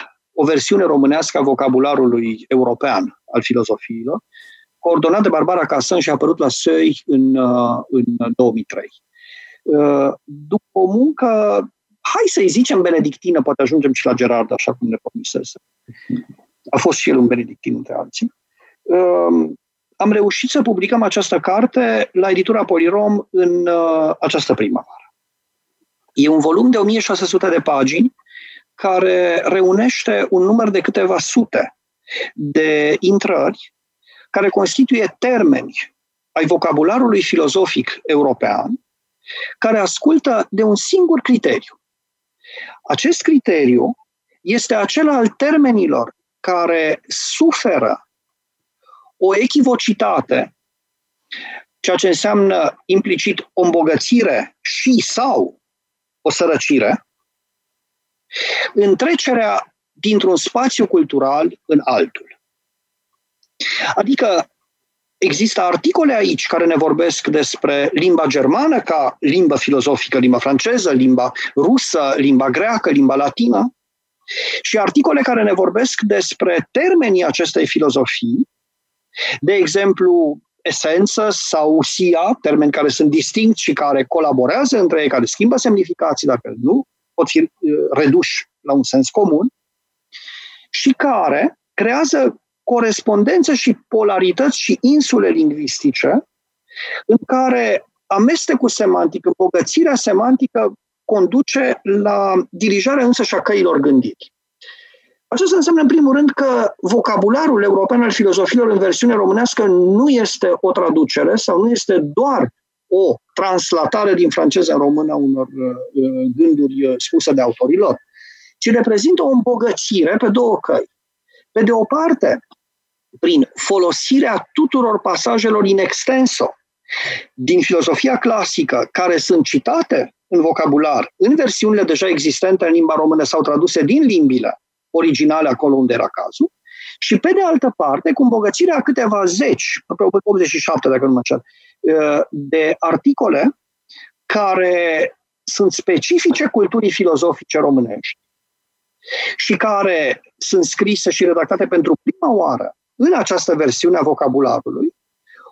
o versiune românească a vocabularului european al filozofiilor, coordonat de Barbara Casan și a apărut la SEI în, în 2003. După o muncă, hai să-i zicem benedictină, poate ajungem și la Gerard, așa cum ne promisese. A fost și el un benedictin între alții am reușit să publicăm această carte la editura Polirom în uh, această primăvară. E un volum de 1600 de pagini care reunește un număr de câteva sute de intrări care constituie termeni ai vocabularului filozofic european care ascultă de un singur criteriu. Acest criteriu este acela al termenilor care suferă o echivocitate, ceea ce înseamnă implicit o îmbogățire și sau o sărăcire, în trecerea dintr-un spațiu cultural în altul. Adică există articole aici care ne vorbesc despre limba germană ca limbă filozofică, limba franceză, limba rusă, limba greacă, limba latină, și articole care ne vorbesc despre termenii acestei filozofii, de exemplu, esență sau sia, termeni care sunt distincti și care colaborează între ei, care schimbă semnificații, dacă nu, pot fi uh, reduși la un sens comun, și care creează corespondență și polarități și insule lingvistice în care amestecul semantic, îmbogățirea semantică conduce la dirijarea însă și a căilor gândiri. Aceasta înseamnă, în primul rând, că vocabularul european al filozofiilor în versiune românească nu este o traducere sau nu este doar o translatare din franceză în română a unor uh, gânduri uh, spuse de autorilor, ci reprezintă o îmbogățire pe două căi. Pe de o parte, prin folosirea tuturor pasajelor in extenso din filosofia clasică, care sunt citate în vocabular, în versiunile deja existente în limba română sau traduse din limbile originale acolo unde era cazul, și pe de altă parte, cu îmbogățirea a câteva zeci, aproape 87 dacă nu mă cer, uh, de articole care sunt specifice culturii filozofice românești și care sunt scrise și redactate pentru prima oară în această versiune a vocabularului,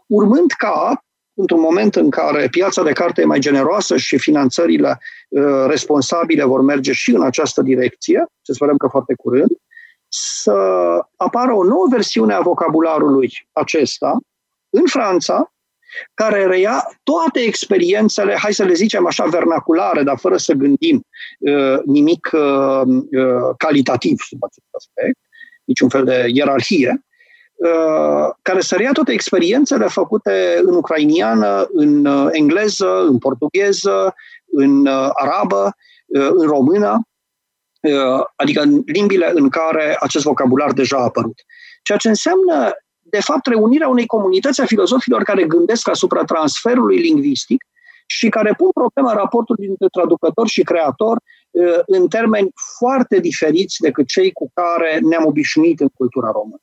urmând ca, într-un moment în care piața de carte e mai generoasă și finanțările uh, responsabile vor merge și în această direcție, să sperăm că foarte curând, să apară o nouă versiune a vocabularului acesta în Franța, care reia toate experiențele, hai să le zicem așa, vernaculare, dar fără să gândim uh, nimic uh, uh, calitativ sub acest aspect, niciun fel de ierarhie, uh, care să reia toate experiențele făcute în ucrainiană, în uh, engleză, în portugheză, în uh, arabă, în română, adică în limbile în care acest vocabular deja a apărut. Ceea ce înseamnă de fapt, reunirea unei comunități a filozofilor care gândesc asupra transferului lingvistic și care pun problema raportului dintre traducător și creator uh, în termeni foarte diferiți decât cei cu care ne-am obișnuit în cultura română.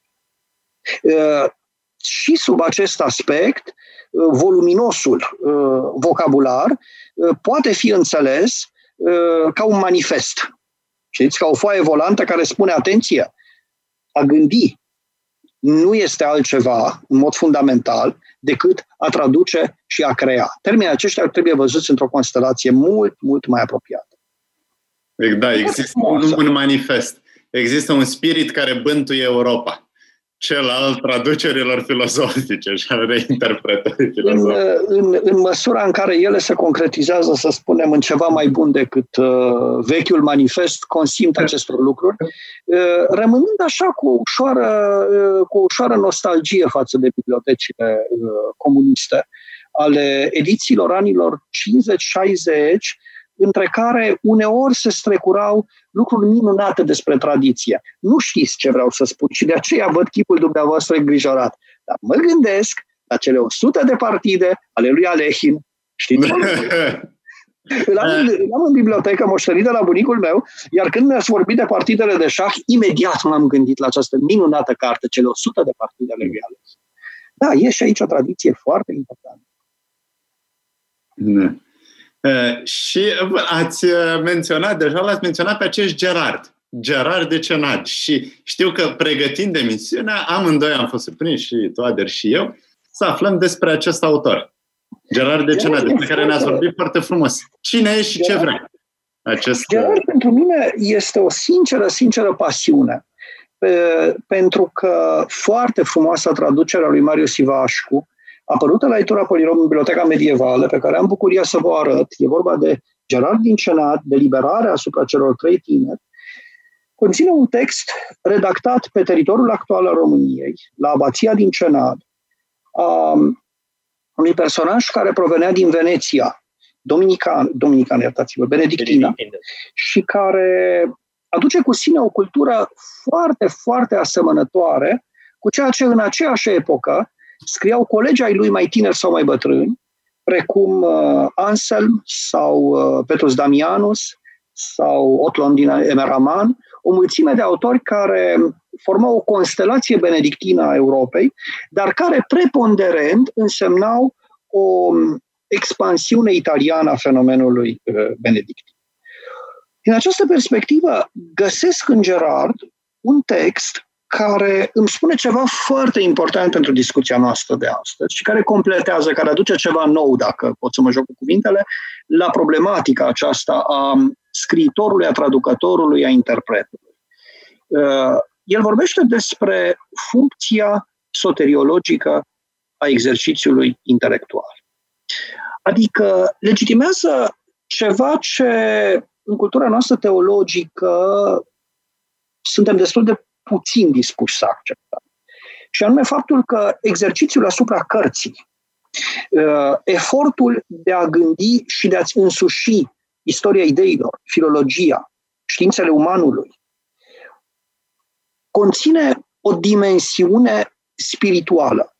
Uh, și sub acest aspect, uh, voluminosul vocabular poate fi înțeles ca un manifest. Știți, ca o foaie volantă care spune, atenție, a gândi, nu este altceva, în mod fundamental, decât a traduce și a crea. Termenii aceștia trebuie văzuți într-o constelație mult, mult mai apropiată. Da, există un, un manifest. Există un spirit care bântuie Europa cel al traducerilor filozofice și al reinterpretării filozofice. În, în, în măsura în care ele se concretizează, să spunem, în ceva mai bun decât uh, vechiul manifest, consimt acestor lucruri, uh, rămânând așa cu o ușoară, uh, cu o ușoară nostalgie față de bibliotecile uh, comuniste ale edițiilor anilor 50-60, între care uneori se strecurau lucruri minunate despre tradiție. Nu știți ce vreau să spun și de aceea văd chipul dumneavoastră îngrijorat. Dar mă gândesc la cele 100 de partide ale lui Alehin. Știți? [laughs] Îl am, îl am în bibliotecă moștenită la bunicul meu, iar când mi-ați vorbit de partidele de șah, imediat m-am gândit la această minunată carte, cele 100 de partide ale lui Alehin. Da, e și aici o tradiție foarte importantă. Da. Și ați menționat, deja l-ați menționat pe acest Gerard, Gerard de Cenad. Și știu că pregătind emisiunea, amândoi am fost surprinși, și Toader și eu, să aflăm despre acest autor. Gerard de Cenad, despre care ne-ați vorbit foarte frumos. Cine e și ce vrea? Acest... Gerard pentru mine este o sinceră, sinceră pasiune. Pentru că foarte frumoasa traducerea lui Marius Ivașcu, apărută la editura Polirom în Biblioteca Medievală, pe care am bucuria să vă arăt. E vorba de Gerard din Cenat, de liberarea asupra celor trei tineri, conține un text redactat pe teritoriul actual al României, la abația din Cenad, a unui personaj care provenea din Veneția, dominican, dominican iertați-vă, benedictina, și care aduce cu sine o cultură foarte, foarte asemănătoare cu ceea ce în aceeași epocă scriau colegii ai lui mai tineri sau mai bătrâni, precum uh, Anselm sau uh, Petrus Damianus sau Otlon din Emeraman, o mulțime de autori care formau o constelație benedictină a Europei, dar care preponderent însemnau o expansiune italiană a fenomenului uh, benedictin. Din această perspectivă, găsesc în Gerard un text care îmi spune ceva foarte important pentru discuția noastră de astăzi și care completează, care aduce ceva nou, dacă pot să mă joc cu cuvintele, la problematica aceasta a scriitorului, a traducătorului, a interpretului. Uh, el vorbește despre funcția soteriologică a exercițiului intelectual. Adică legitimează ceva ce în cultura noastră teologică suntem destul de puțin dispuși să acceptăm. Și anume faptul că exercițiul asupra cărții, uh, efortul de a gândi și de a-ți însuși istoria ideilor, filologia, științele umanului, conține o dimensiune spirituală.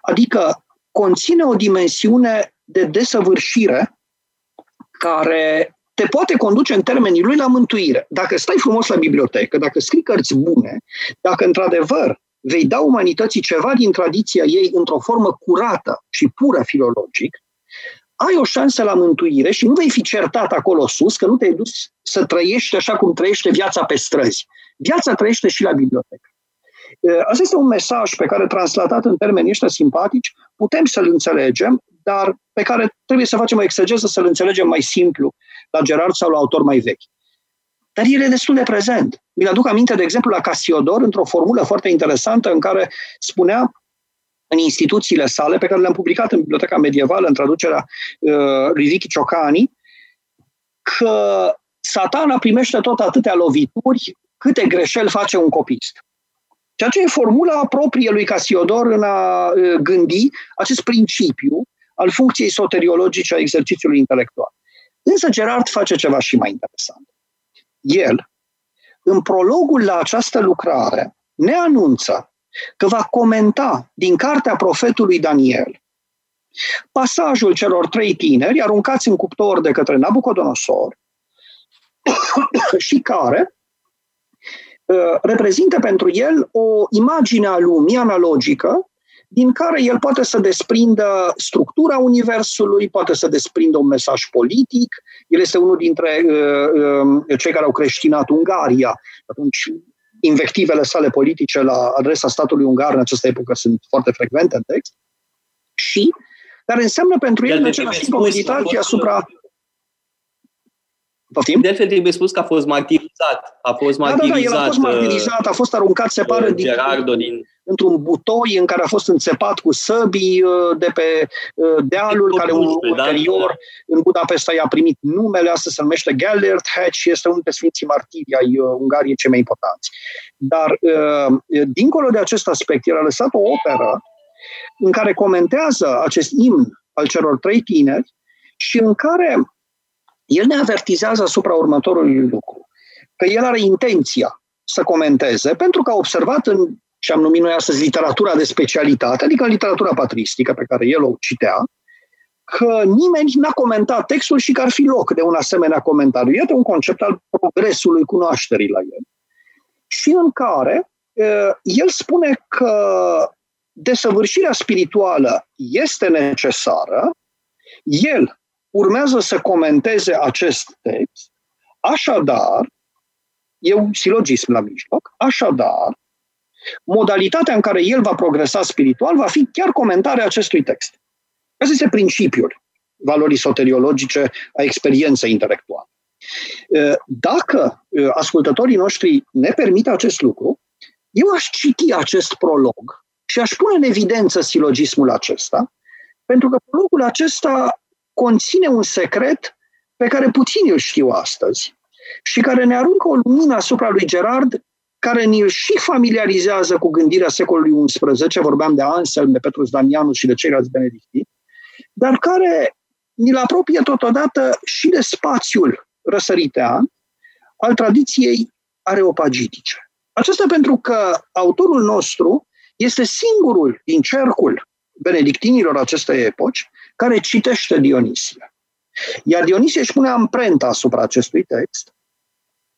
Adică conține o dimensiune de desăvârșire care te poate conduce în termenii lui la mântuire. Dacă stai frumos la bibliotecă, dacă scrii cărți bune, dacă într-adevăr vei da umanității ceva din tradiția ei într-o formă curată și pură filologic, ai o șansă la mântuire și nu vei fi certat acolo sus că nu te-ai dus să trăiești așa cum trăiește viața pe străzi. Viața trăiește și la bibliotecă. Asta este un mesaj pe care, translatat în termeni ăștia simpatici, putem să-l înțelegem, dar pe care trebuie să facem o exegeză să-l înțelegem mai simplu la Gerard sau la autor mai vechi. Dar el e destul de prezent. Mi-l aduc aminte, de exemplu, la Casiodor, într-o formulă foarte interesantă în care spunea în instituțiile sale, pe care le-am publicat în Biblioteca Medievală, în traducerea uh, lui Vicky Ciocani, că satana primește tot atâtea lovituri câte greșeli face un copist. Ceea ce e formula proprie lui Casiodor în a uh, gândi acest principiu al funcției soteriologice a exercițiului intelectual. Însă Gerard face ceva și mai interesant. El, în prologul la această lucrare, ne anunță că va comenta din cartea profetului Daniel pasajul celor trei tineri aruncați în cuptor de către Nabucodonosor [coughs] și care uh, reprezintă pentru el o imagine a lumii analogică din care el poate să desprindă structura Universului, poate să desprindă un mesaj politic. El este unul dintre uh, uh, cei care au creștinat Ungaria. Atunci, invectivele sale politice la adresa statului ungar în această epocă sunt foarte frecvente în text. Și, dar înseamnă pentru el, în același timp, o meditație asupra Poftim? De altfel trebuie spus că a fost martirizat. A fost martirizat. Da, da, da, el a fost martirizat, a fost aruncat, se pare, uh, Gerardo din, din într-un butoi în care a fost înțepat cu săbii uh, de pe uh, dealul, care ulterior da, da. în Budapesta i-a primit numele, asta se numește Gellert Hatch și este unul dintre Sfinții Martiri ai uh, Ungariei cei mai importanți. Dar, dincolo de acest aspect, el a lăsat o operă în care comentează acest imn al celor trei tineri și în care el ne avertizează asupra următorului lucru. Că el are intenția să comenteze, pentru că a observat în ce am numit noi astăzi literatura de specialitate, adică literatura patristică pe care el o citea, că nimeni n-a comentat textul și că ar fi loc de un asemenea comentariu. Iată un concept al progresului cunoașterii la el. Și în care el spune că desăvârșirea spirituală este necesară, el urmează să comenteze acest text, așadar, e un silogism la mijloc, așadar, modalitatea în care el va progresa spiritual va fi chiar comentarea acestui text. Asta este principiul valorii soteriologice a experienței intelectuale. Dacă ascultătorii noștri ne permit acest lucru, eu aș citi acest prolog și aș pune în evidență silogismul acesta, pentru că prologul acesta conține un secret pe care puțini îl știu astăzi și care ne aruncă o lumină asupra lui Gerard care ne și familiarizează cu gândirea secolului XI, vorbeam de Anselm, de Petrus Damianus și de ceilalți benedictini, dar care ne-l apropie totodată și de spațiul răsăritean al tradiției areopagitice. Aceasta pentru că autorul nostru este singurul din cercul benedictinilor acestei epoci care citește Dionisie. Iar Dionisie își pune amprenta asupra acestui text,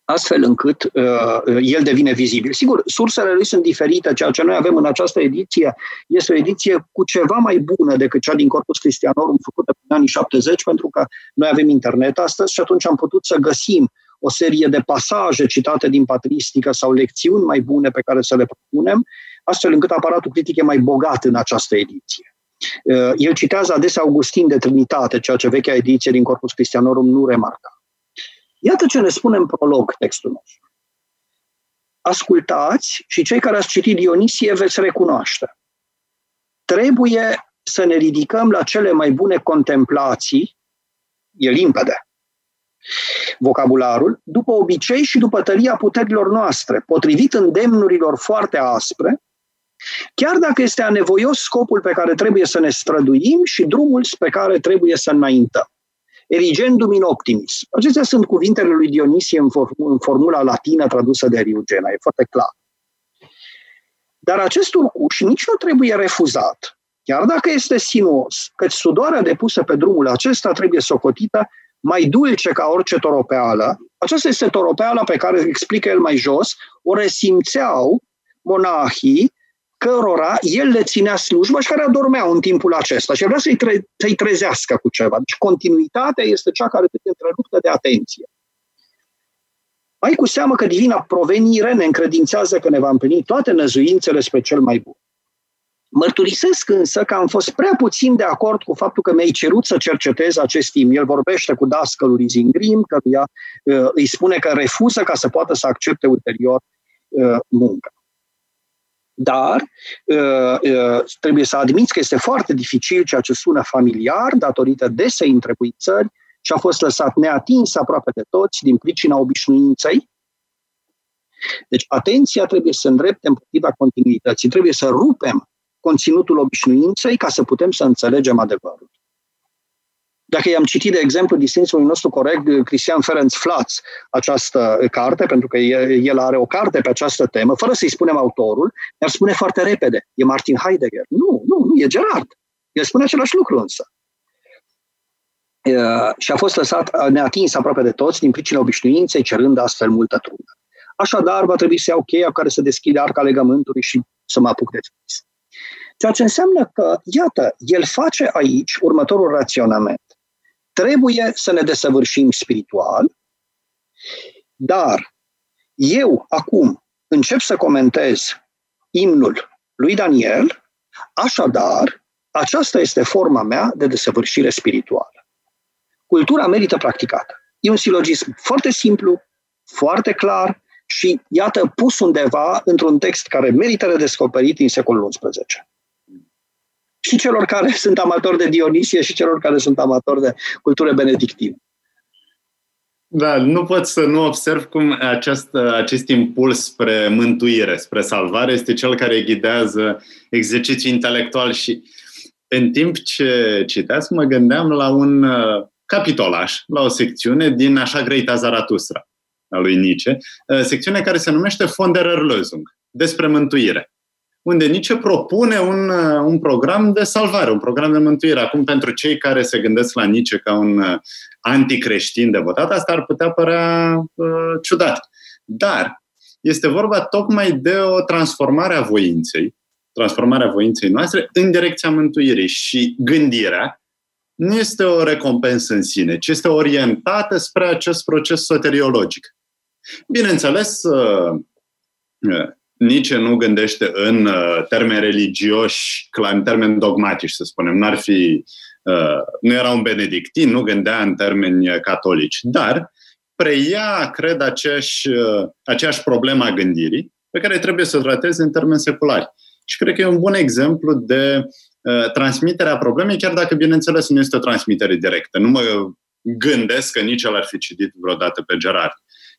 astfel încât uh, el devine vizibil. Sigur, sursele lui sunt diferite, ceea ce noi avem în această ediție este o ediție cu ceva mai bună decât cea din Corpus Christianorum făcută în anii 70, pentru că noi avem internet astăzi și atunci am putut să găsim o serie de pasaje citate din patristică sau lecțiuni mai bune pe care să le propunem, astfel încât aparatul critic e mai bogat în această ediție. Uh, el citează adesea Augustin de Trinitate, ceea ce vechea ediție din Corpus Christianorum nu remarca. Iată ce ne spune în prolog textul nostru. Ascultați și cei care ați citit Dionisie veți recunoaște. Trebuie să ne ridicăm la cele mai bune contemplații, e limpede, vocabularul, după obicei și după tăria puterilor noastre, potrivit îndemnurilor foarte aspre, chiar dacă este anevoios scopul pe care trebuie să ne străduim și drumul pe care trebuie să înaintăm. Erigendum in optimis. Acestea sunt cuvintele lui Dionisie în, în formula latină tradusă de Riugena, e foarte clar. Dar acest urcuș nici nu trebuie refuzat, chiar dacă este sinuos, căci sudoarea depusă pe drumul acesta trebuie socotită mai dulce ca orice toropeală. Aceasta este toropeala pe care explică el mai jos, o resimțeau monahii cărora el le ținea slujba și care adormeau în timpul acesta și vrea să-i, tre- să-i trezească cu ceva. Deci continuitatea este cea care trebuie întreruptă de atenție. Mai cu seamă că divina provenire ne încredințează că ne va împlini toate năzuințele spre cel mai bun. Mărturisesc însă că am fost prea puțin de acord cu faptul că mi-ai cerut să cercetez acest timp. El vorbește cu dascălul Izingrim, căruia uh, îi spune că refuză ca să poată să accepte ulterior uh, munca. Dar uh, uh, trebuie să admiți că este foarte dificil ceea ce sună familiar datorită desei întrebuițări și a fost lăsat neatins aproape de toți din pricina obișnuinței. Deci atenția trebuie să îndrepte împotriva continuității. Trebuie să rupem conținutul obișnuinței ca să putem să înțelegem adevărul. Dacă i-am citit, de exemplu, distinsului nostru corect, Cristian Ferenc Flatz, această carte, pentru că el are o carte pe această temă, fără să-i spunem autorul, ne-ar spune foarte repede, e Martin Heidegger. Nu, nu, nu, e Gerard. El spune același lucru însă. Și a fost lăsat neatins aproape de toți din pricina obișnuinței, cerând astfel multă trudă. Așadar, va trebui să iau cheia care să deschide arca legământului și să mă apuc de scris. Ceea ce înseamnă că, iată, el face aici următorul raționament. Trebuie să ne desăvârșim spiritual, dar eu acum încep să comentez imnul lui Daniel, așadar, aceasta este forma mea de desăvârșire spirituală. Cultura merită practicată. E un silogism foarte simplu, foarte clar și, iată, pus undeva într-un text care merită redescoperit în secolul XI și celor care [laughs] sunt amatori de Dionisie și celor care sunt amatori de cultură benedictină. Da, nu pot să nu observ cum acest, acest impuls spre mântuire, spre salvare, este cel care ghidează exercițiul intelectual și în timp ce citeați, mă gândeam la un uh, capitolaș, la o secțiune din Așa grăita Zaratustra a lui Nietzsche, uh, secțiune care se numește Von der Erlösung, despre mântuire unde Nietzsche propune un, uh, un program de salvare, un program de mântuire. Acum, pentru cei care se gândesc la Nietzsche ca un uh, anticreștin devotat, asta ar putea părea uh, ciudat. Dar este vorba tocmai de o transformare a voinței, transformarea voinței noastre în direcția mântuirii și gândirea nu este o recompensă în sine, ci este orientată spre acest proces soteriologic. Bineînțeles, uh, Nietzsche nu gândește în uh, termeni religioși, în termeni dogmatici, să spunem. N-ar fi, uh, nu era un benedictin, nu gândea în termeni catolici, dar preia, cred, aceeași, uh, aceeași problemă a gândirii pe care trebuie să o trateze în termeni seculari. Și cred că e un bun exemplu de uh, transmiterea problemei, chiar dacă, bineînțeles, nu este o transmitere directă. Nu mă gândesc că nici el ar fi citit vreodată pe Gerard.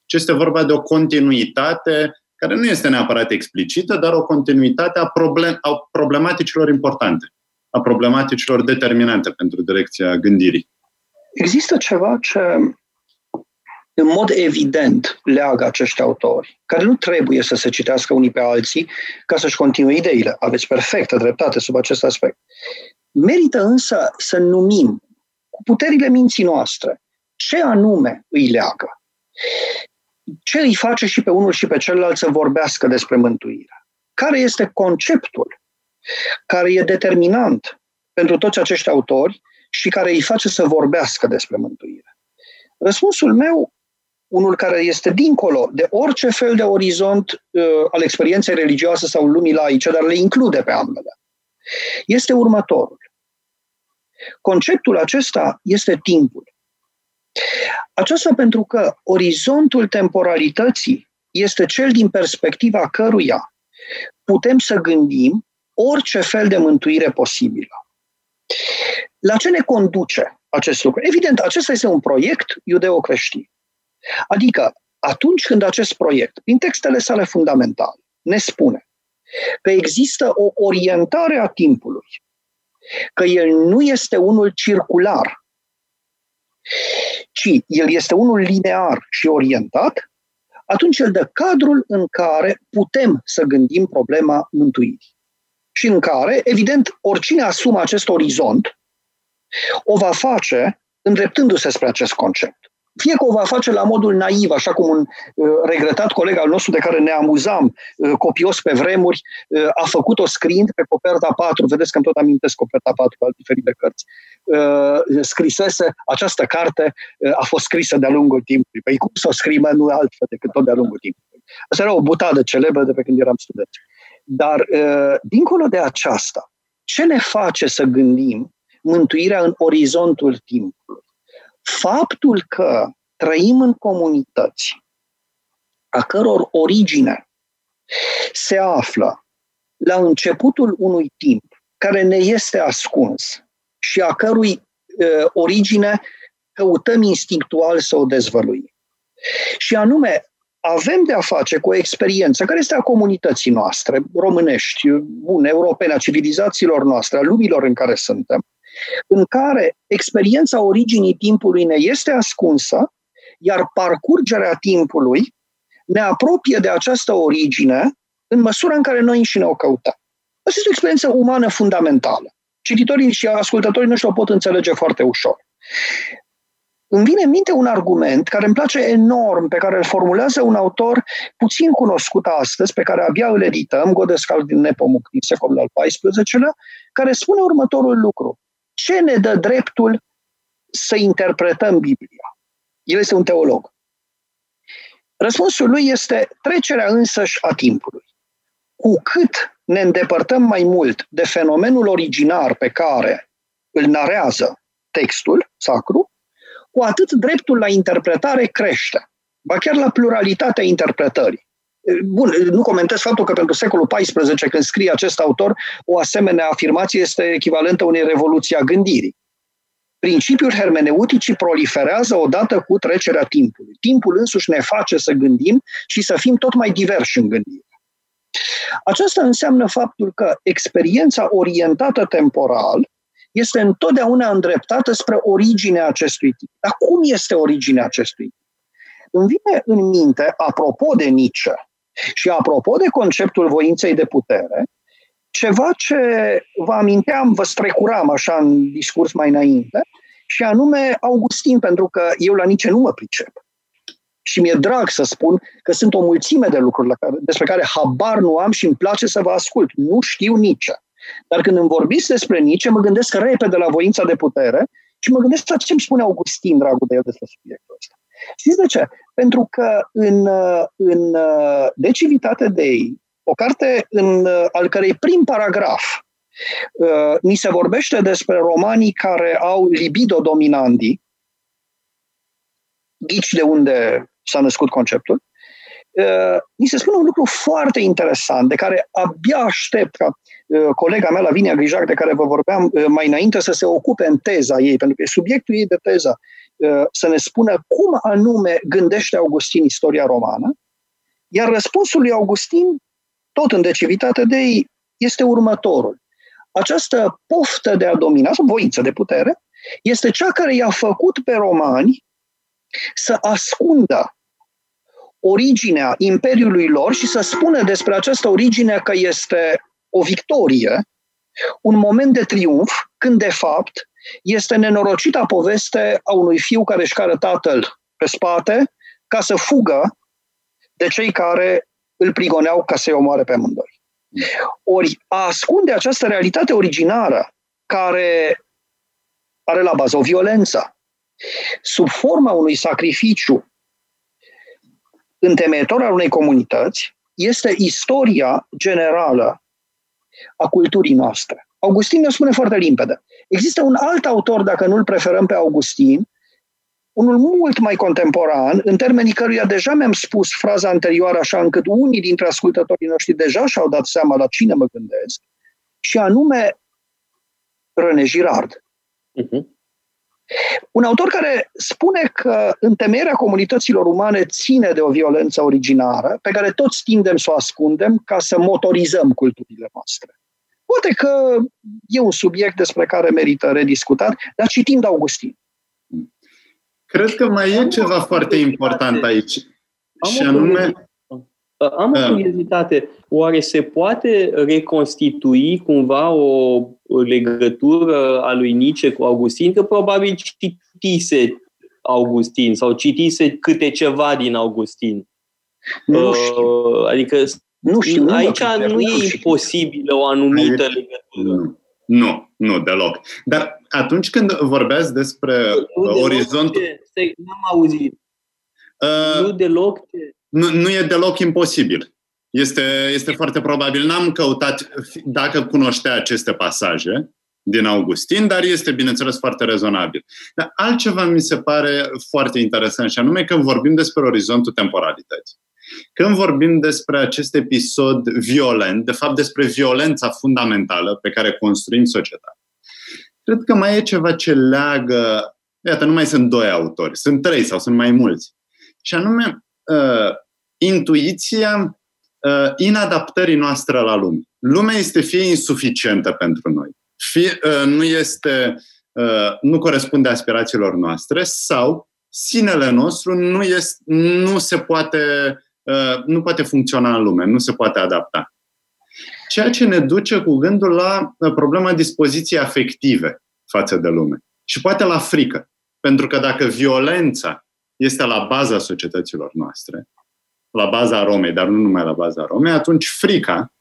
Ci este vorba de o continuitate care nu este neapărat explicită, dar o continuitate a, problem, a problematicilor importante, a problematicilor determinante pentru direcția gândirii. Există ceva ce în mod evident leagă acești autori, care nu trebuie să se citească unii pe alții ca să-și continue ideile. Aveți perfectă dreptate sub acest aspect. Merită însă să numim cu puterile minții noastre ce anume îi leagă. Ce îi face și pe unul și pe celălalt să vorbească despre mântuire? Care este conceptul care e determinant pentru toți acești autori și care îi face să vorbească despre mântuire? Răspunsul meu, unul care este dincolo de orice fel de orizont uh, al experienței religioase sau lumii laice, dar le include pe ambele, este următorul. Conceptul acesta este timpul. Aceasta pentru că orizontul temporalității este cel din perspectiva căruia putem să gândim orice fel de mântuire posibilă. La ce ne conduce acest lucru? Evident, acesta este un proiect iudeo-creștin. Adică, atunci când acest proiect, prin textele sale fundamentale, ne spune că există o orientare a timpului, că el nu este unul circular, ci el este unul linear și orientat, atunci el dă cadrul în care putem să gândim problema mântuirii. Și în care, evident, oricine asumă acest orizont, o va face îndreptându-se spre acest concept. Fie că o va face la modul naiv, așa cum un uh, regretat coleg al nostru de care ne amuzam uh, copios pe vremuri, uh, a făcut-o scriind pe coperta 4, vedeți că îmi tot amintesc coperta 4 cu diferite cărți, uh, scrisese, această carte uh, a fost scrisă de-a lungul timpului. Păi cum să o scrie nu altfel decât tot de-a lungul timpului. Asta era o butadă celebră de pe când eram studenți. Dar, uh, dincolo de aceasta, ce ne face să gândim mântuirea în orizontul timpului? Faptul că trăim în comunități a căror origine se află la începutul unui timp care ne este ascuns și a cărui uh, origine căutăm instinctual să o dezvăluim. Și anume, avem de a face cu o experiență care este a comunității noastre, românești, bune, europene, a civilizațiilor noastre, a lumilor în care suntem, în care experiența originii timpului ne este ascunsă, iar parcurgerea timpului ne apropie de această origine în măsura în care noi înșine o căutăm. Asta este o experiență umană fundamentală. Cititorii și ascultătorii noștri o pot înțelege foarte ușor. Îmi vine în minte un argument care îmi place enorm, pe care îl formulează un autor puțin cunoscut astăzi, pe care abia îl edităm, Godescal din Nepomuc, din secolul al XIV-lea, care spune următorul lucru. Ce ne dă dreptul să interpretăm Biblia? El este un teolog. Răspunsul lui este trecerea însăși a timpului. Cu cât ne îndepărtăm mai mult de fenomenul originar pe care îl narează textul sacru, cu atât dreptul la interpretare crește, ba chiar la pluralitatea interpretării. Bun, nu comentez faptul că pentru secolul XIV, când scrie acest autor, o asemenea afirmație este echivalentă unei revoluții a gândirii. Principiul hermeneuticii proliferează odată cu trecerea timpului. Timpul însuși ne face să gândim și să fim tot mai diversi în gândire. Aceasta înseamnă faptul că experiența orientată temporal este întotdeauna îndreptată spre originea acestui tip. Dar cum este originea acestui tip? Îmi vine în minte, apropo de Nietzsche și apropo de conceptul voinței de putere, ceva ce vă aminteam, vă strecuram așa în discurs mai înainte, și anume Augustin, pentru că eu la Nietzsche nu mă pricep. Și mi-e drag să spun că sunt o mulțime de lucruri la care, despre care habar nu am și îmi place să vă ascult. Nu știu Nietzsche. Dar când îmi vorbiți despre Nietzsche, mă gândesc repede la voința de putere și mă gândesc la ce îmi spune Augustin, dragul de el, despre subiectul ăsta. Știți de ce? Pentru că în, în Decivitate Dei, o carte în, al cărei prim paragraf uh, ni se vorbește despre romanii care au libido dominandi, ghici de unde s-a născut conceptul, uh, ni se spune un lucru foarte interesant, de care abia aștept ca uh, colega mea, Lavinia Grijac, de care vă vorbeam uh, mai înainte, să se ocupe în teza ei, pentru că e subiectul ei de teză, uh, să ne spună cum anume gândește Augustin istoria romană, iar răspunsul lui Augustin, tot în decivitate de ei, este următorul. Această poftă de a domina, sau voință de putere, este cea care i-a făcut pe romani să ascundă originea imperiului lor și să spună despre această origine că este o victorie, un moment de triumf, când de fapt este nenorocita poveste a unui fiu care își cară tatăl pe spate ca să fugă de cei care îl prigoneau ca să-i omoare pe amândoi. Ori a ascunde această realitate originară care are la bază o violență, sub forma unui sacrificiu întemeitor al unei comunități, este istoria generală a culturii noastre. Augustin ne spune foarte limpede. Există un alt autor, dacă nu-l preferăm pe Augustin, unul mult mai contemporan, în termenii căruia deja mi-am spus fraza anterioară, așa încât unii dintre ascultătorii noștri deja și-au dat seama la cine mă gândesc, și anume René Girard. Uh-huh. Un autor care spune că întemeierea comunităților umane ține de o violență originară, pe care toți tindem să o ascundem ca să motorizăm culturile noastre. Poate că e un subiect despre care merită rediscutat, dar citim de Augustin. Cred că mai e ceva foarte important aici. Am și anume... Am o curiozitate. Oare se poate reconstitui cumva o legătură a lui Nice cu Augustin? Că probabil citise Augustin sau citise câte ceva din Augustin. Nu știu. Adică nu știu, aici nu, nu e imposibilă o anumită legătură. Nu, nu, deloc. Dar atunci când vorbeați despre nu orizontul... Ce? N-am auzit. Uh, nu deloc ce? Nu, nu e deloc imposibil. Este, este foarte probabil. N-am căutat dacă cunoștea aceste pasaje din Augustin, dar este, bineînțeles, foarte rezonabil. Dar altceva mi se pare foarte interesant și anume când vorbim despre orizontul temporalității. Când vorbim despre acest episod violent, de fapt despre violența fundamentală pe care construim societatea, cred că mai e ceva ce leagă, iată, nu mai sunt doi autori, sunt trei sau sunt mai mulți, și anume uh, intuiția uh, inadaptării noastre la lume. Lumea este fie insuficientă pentru noi, fie uh, nu este uh, nu corespunde aspirațiilor noastre sau sinele nostru nu, este, nu se poate Uh, nu poate funcționa în lume, nu se poate adapta. Ceea ce ne duce cu gândul la uh, problema dispoziției afective față de lume și poate la frică. Pentru că dacă violența este la baza societăților noastre, la baza Romei, dar nu numai la baza Romei, atunci frica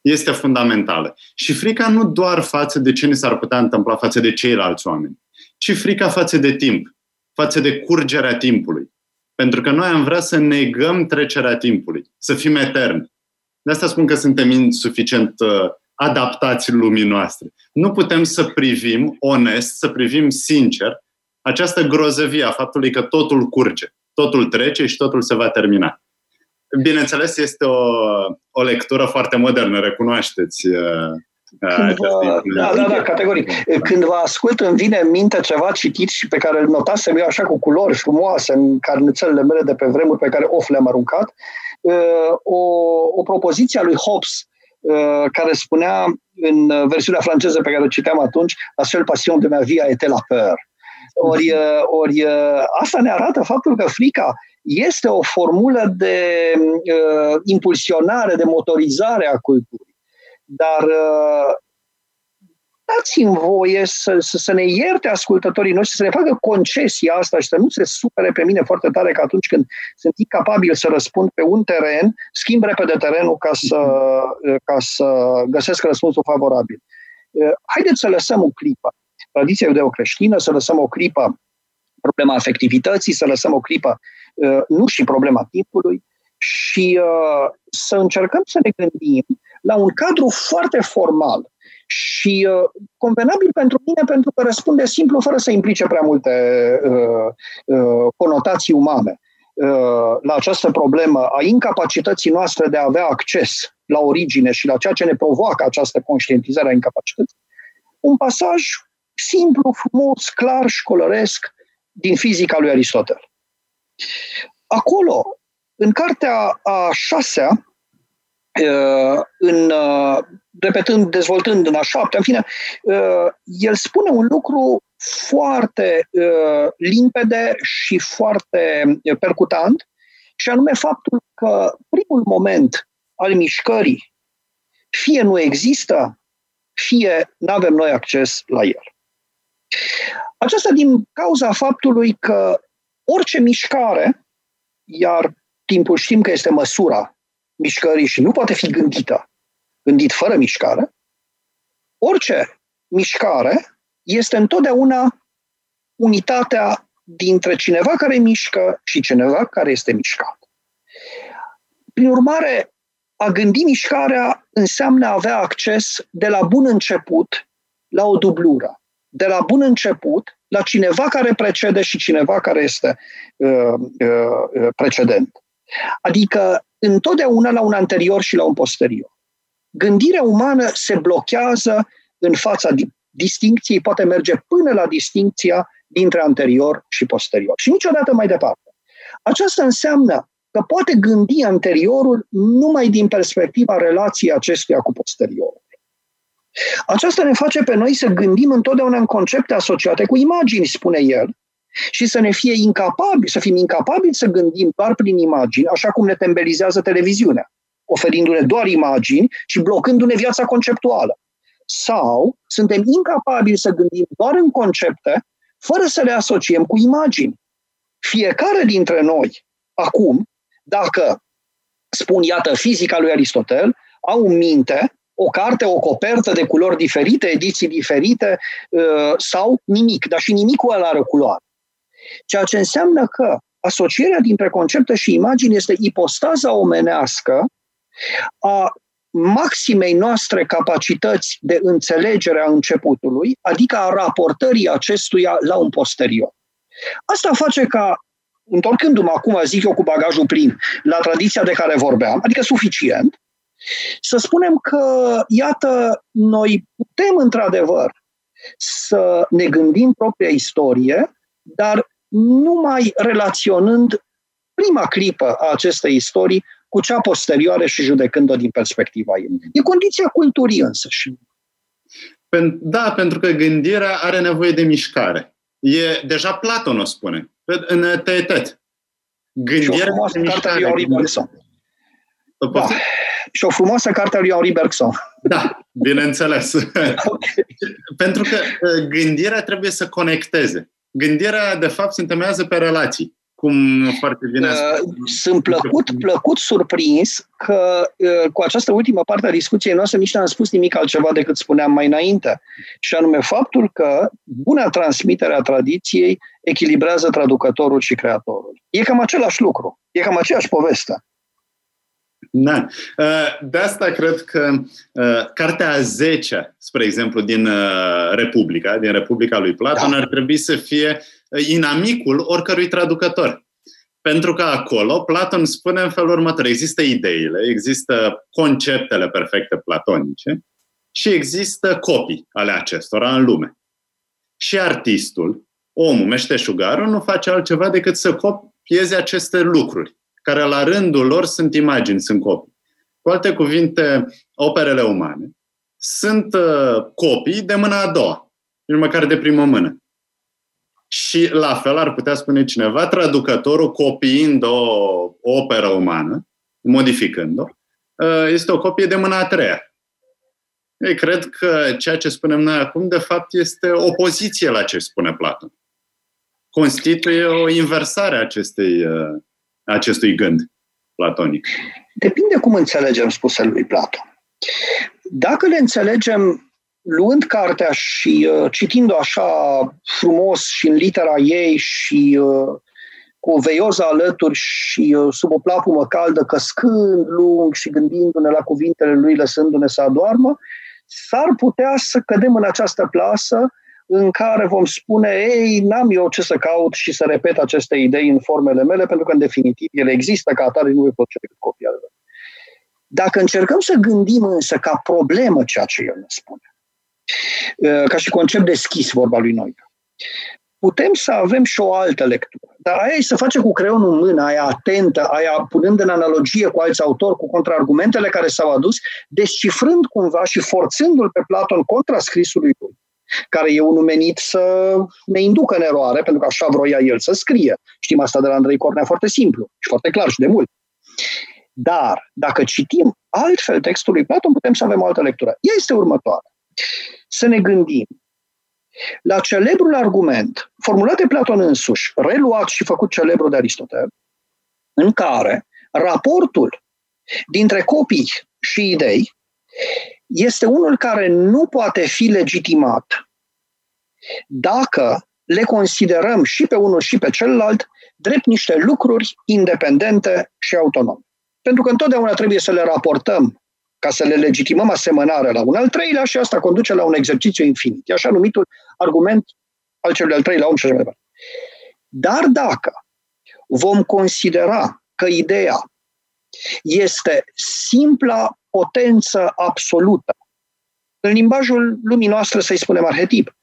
este fundamentală. Și frica nu doar față de ce ne s-ar putea întâmpla față de ceilalți oameni, ci frica față de timp, față de curgerea timpului. Pentru că noi am vrea să negăm trecerea timpului, să fim eterni. De asta spun că suntem insuficient uh, adaptați lumii noastre. Nu putem să privim onest, să privim sincer această grozăvie a faptului că totul curge, totul trece și totul se va termina. Bineînțeles, este o, o lectură foarte modernă, recunoașteți uh, când vă, da, da, da, categoric. Când vă ascult, îmi vine în minte ceva citit și pe care îl notasem eu așa cu culori frumoase în carnețelele mele de pe vremuri pe care of le-am aruncat. Uh, o, o propoziție a lui Hobbes uh, care spunea în versiunea franceză pe care o citeam atunci, la seule passion de ma vie a été la peur. Ori, uh, ori asta ne arată faptul că frica este o formulă de uh, impulsionare, de motorizare a culturii dar uh, dați-mi voie să, să, să ne ierte ascultătorii noștri, să ne facă concesia asta și să nu se supere pe mine foarte tare că atunci când sunt incapabil să răspund pe un teren, schimb repede terenul ca să, uh, ca să găsesc răspunsul favorabil. Uh, haideți să lăsăm o clipă tradiția iudeo-creștină, să lăsăm o clipă problema afectivității, să lăsăm o clipă nu și problema timpului și să încercăm să ne gândim la un cadru foarte formal și uh, convenabil pentru mine pentru că răspunde simplu fără să implice prea multe uh, uh, conotații umane uh, la această problemă a incapacității noastre de a avea acces la origine și la ceea ce ne provoacă această conștientizare a incapacității, un pasaj simplu, frumos, clar și coloresc din fizica lui Aristotel. Acolo, în cartea a șasea, Uh, în, uh, repetând, dezvoltând în a șaptea, în fine, uh, el spune un lucru foarte uh, limpede și foarte percutant, și anume faptul că primul moment al mișcării fie nu există, fie nu avem noi acces la el. Aceasta din cauza faptului că orice mișcare, iar timpul știm că este măsura mișcării și nu poate fi gândită, gândit fără mișcare, orice mișcare este întotdeauna unitatea dintre cineva care mișcă și cineva care este mișcat. Prin urmare, a gândi mișcarea înseamnă a avea acces de la bun început la o dublură. De la bun început la cineva care precede și cineva care este uh, uh, precedent. Adică întotdeauna la un anterior și la un posterior. Gândirea umană se blochează în fața distincției, poate merge până la distincția dintre anterior și posterior. Și niciodată mai departe. Aceasta înseamnă că poate gândi anteriorul numai din perspectiva relației acestuia cu posteriorul. Aceasta ne face pe noi să gândim întotdeauna în concepte asociate cu imagini, spune el, și să ne fie incapabili, să fim incapabili să gândim doar prin imagini, așa cum ne tembelizează televiziunea, oferindu-ne doar imagini și blocându-ne viața conceptuală. Sau suntem incapabili să gândim doar în concepte, fără să le asociem cu imagini. Fiecare dintre noi, acum, dacă spun, iată, fizica lui Aristotel, au în minte o carte, o copertă de culori diferite, ediții diferite uh, sau nimic, dar și nimicul ăla are o culoare. Ceea ce înseamnă că asocierea dintre concepte și imagini este ipostaza omenească a maximei noastre capacități de înțelegere a începutului, adică a raportării acestuia la un posterior. Asta face ca, întorcându-mă acum, zic eu cu bagajul plin, la tradiția de care vorbeam, adică suficient, să spunem că, iată, noi putem într-adevăr să ne gândim propria istorie, dar numai relaționând prima clipă a acestei istorii cu cea posterioară și judecând-o din perspectiva ei. E condiția culturii însăși. Da, pentru că gândirea are nevoie de mișcare. E, deja Platon o spune, în Teetet. Gândirea și o mișcare. Da. Și o frumoasă carte a lui Henri Bergson. Da, bineînțeles. okay. Pentru că uh, gândirea trebuie să conecteze. Gândirea, de fapt, se întemeiază pe relații cum foarte bine uh, Sunt plăcut, plăcut surprins că uh, cu această ultimă parte a discuției noastre nici n-am spus nimic altceva decât spuneam mai înainte. Și anume faptul că buna transmitere a tradiției echilibrează traducătorul și creatorul. E cam același lucru. E cam aceeași poveste. Da. Uh, de asta cred că cartea a 10, spre exemplu, din Republica, din Republica lui Platon, da. ar trebui să fie inamicul oricărui traducător. Pentru că acolo Platon spune în felul următor, există ideile, există conceptele perfecte platonice și există copii ale acestora în lume. Și artistul, omul, meșteșugarul, nu face altceva decât să copieze aceste lucruri, care la rândul lor sunt imagini, sunt copii. Cu alte cuvinte, operele umane sunt uh, copii de mâna a doua, nici măcar de primă mână. Și la fel ar putea spune cineva, traducătorul copiind o operă umană, modificând-o, ă, este o copie de mâna a treia. Ei, cred că ceea ce spunem noi acum, de fapt, este opoziție la ce spune Platon. Constituie o inversare a acestei, ă, acestui gând platonic. Depinde cum înțelegem spusele lui Platon. Dacă le înțelegem luând cartea și uh, citind-o așa frumos și în litera ei și uh, cu o veioză alături și uh, sub o plapumă caldă, căscând lung și gândindu-ne la cuvintele lui, lăsându-ne să adoarmă, s-ar putea să cădem în această plasă în care vom spune, ei, n-am eu ce să caut și să repet aceste idei în formele mele, pentru că, în definitiv, ele există ca atare, nu voi face decât copia Dacă încercăm să gândim însă ca problemă ceea ce el ne spune, Uh, ca și concept deschis, vorba lui Noica. Putem să avem și o altă lectură. Dar aia e să face cu creionul în mână, aia atentă, aia punând în analogie cu alți autori, cu contraargumentele care s-au adus, descifrând cumva și forțându-l pe Platon contra scrisului lui. Care e unul menit să ne inducă în eroare, pentru că așa vroia el să scrie. Știm asta de la Andrei Cornea foarte simplu și foarte clar și de mult. Dar, dacă citim altfel textul lui Platon, putem să avem o altă lectură. Ea este următoarea. Să ne gândim la celebrul argument formulat de Platon însuși, reluat și făcut celebru de Aristotel, în care raportul dintre copii și idei este unul care nu poate fi legitimat dacă le considerăm și pe unul și pe celălalt drept niște lucruri independente și autonome. Pentru că întotdeauna trebuie să le raportăm ca să le legitimăm asemănarea la un al treilea și asta conduce la un exercițiu infinit. E așa numitul argument al celui al treilea om și așa mai departe. Dar dacă vom considera că ideea este simpla potență absolută, în limbajul lumii noastre să-i spunem arhetip,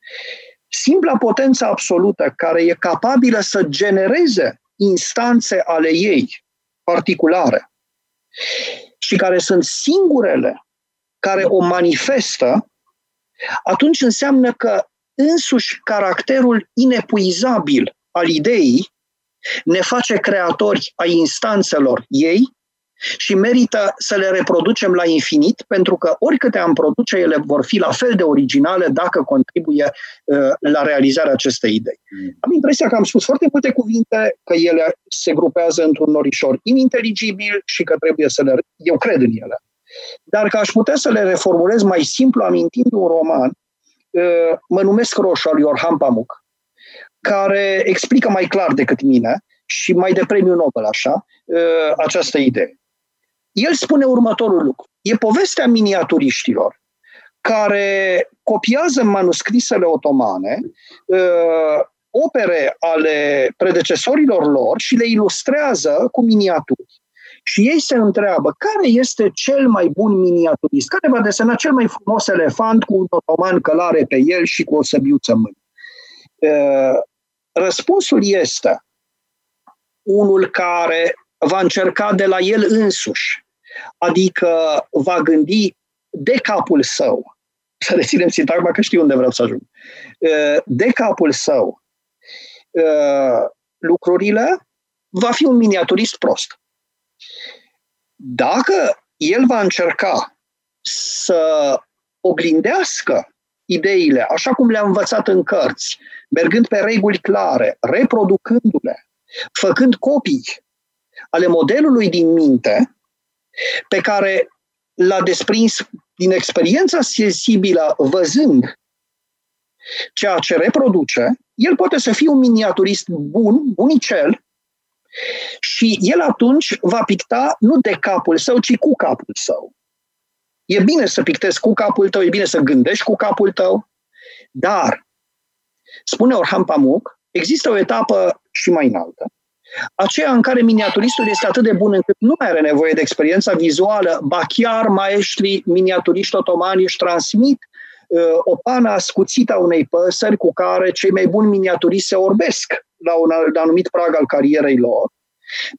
simpla potență absolută care e capabilă să genereze instanțe ale ei particulare și care sunt singurele care o manifestă, atunci înseamnă că însuși caracterul inepuizabil al ideii ne face creatori ai instanțelor ei și merită să le reproducem la infinit, pentru că oricâte am produce, ele vor fi la fel de originale dacă contribuie uh, la realizarea acestei idei. Mm. Am impresia că am spus foarte multe cuvinte, că ele se grupează într-un norișor ininteligibil și că trebuie să le... Eu cred în ele. Dar că aș putea să le reformulez mai simplu amintind un roman, uh, mă numesc Roșu al lui Orhan Pamuk, care explică mai clar decât mine și mai de premiu Nobel, așa, uh, această idee. El spune următorul lucru. E povestea miniaturiștilor care copiază în manuscrisele otomane uh, opere ale predecesorilor lor și le ilustrează cu miniaturi. Și ei se întreabă care este cel mai bun miniaturist, care va desena cel mai frumos elefant cu un otoman călare pe el și cu o săbiuță în mână. Uh, răspunsul este unul care va încerca de la el însuși Adică va gândi de capul său, să reținem sintagma că știu unde vreau să ajung, de capul său lucrurile, va fi un miniaturist prost. Dacă el va încerca să oglindească ideile așa cum le-a învățat în cărți, mergând pe reguli clare, reproducându-le, făcând copii ale modelului din minte, pe care l-a desprins din experiența sensibilă văzând ceea ce reproduce, el poate să fie un miniaturist bun, bunicel, și el atunci va picta nu de capul său, ci cu capul său. E bine să pictezi cu capul tău, e bine să gândești cu capul tău, dar, spune Orhan Pamuk, există o etapă și mai înaltă, aceea în care miniaturistul este atât de bun încât nu mai are nevoie de experiența vizuală, ba chiar maestrii miniaturiști otomani își transmit uh, o pană ascuțită a unei păsări cu care cei mai buni miniaturiști se orbesc la un anumit prag al carierei lor,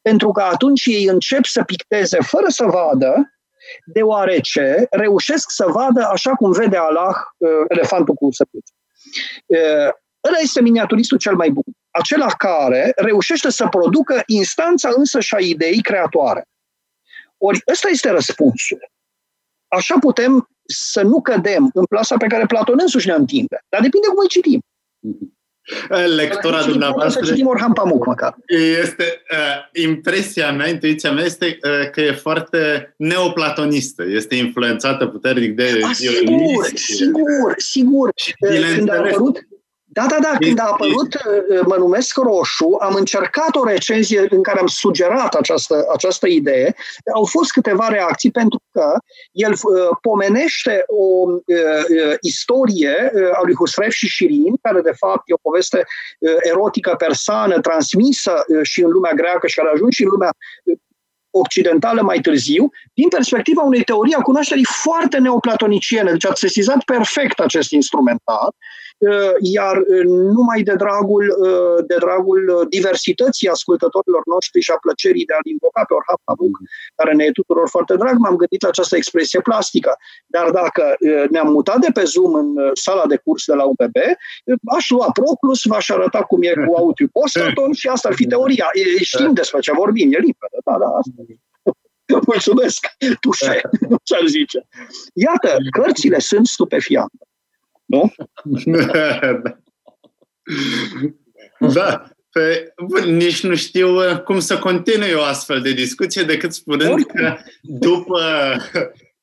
pentru că atunci ei încep să picteze fără să vadă, deoarece reușesc să vadă așa cum vede Allah uh, elefantul cu săpuță. Uh, ăla este miniaturistul cel mai bun acela care reușește să producă instanța însă și a ideii creatoare. Ori ăsta este răspunsul. Așa putem să nu cădem în plasa pe care Platon însuși ne întinde. Dar depinde cum îi citim. Lectura dumneavoastră... Să citim Orhan Pamuk, măcar. Este, uh, impresia mea, intuiția mea este uh, că e foarte neoplatonistă. Este influențată puternic de... A, sigur, sigur, sigur. Când a apărut, da, da, da. Când a apărut uh, Mă numesc Roșu, am încercat o recenzie în care am sugerat această, această idee. Au fost câteva reacții pentru că el uh, pomenește o uh, uh istorie uh, a lui Husrev și Shirin, care de fapt e o poveste uh, erotică persană transmisă uh, și în lumea greacă și care a ajuns și în lumea uh, occidentală mai târziu, din perspectiva unei teorii a cunoașterii foarte neoplatoniciene. Deci ați sesizat perfect acest instrumentar iar numai de dragul, de dragul diversității ascultătorilor noștri și a plăcerii de a-l invoca pe Orhap Habuk, care ne e tuturor foarte drag, m-am gândit la această expresie plastică. Dar dacă ne-am mutat de pe Zoom în sala de curs de la UPB, aș lua Proclus, v-aș arăta cum e cu Autripostaton și asta ar fi teoria. Știm despre ce vorbim, e limpede. Da, da, asta e. [laughs] Mulțumesc, tușe, [laughs] ce-ar zice. Iată, cărțile sunt stupefiante. Nu? [laughs] da. Pe, bun, nici nu știu uh, cum să continui o astfel de discuție decât spunând că după,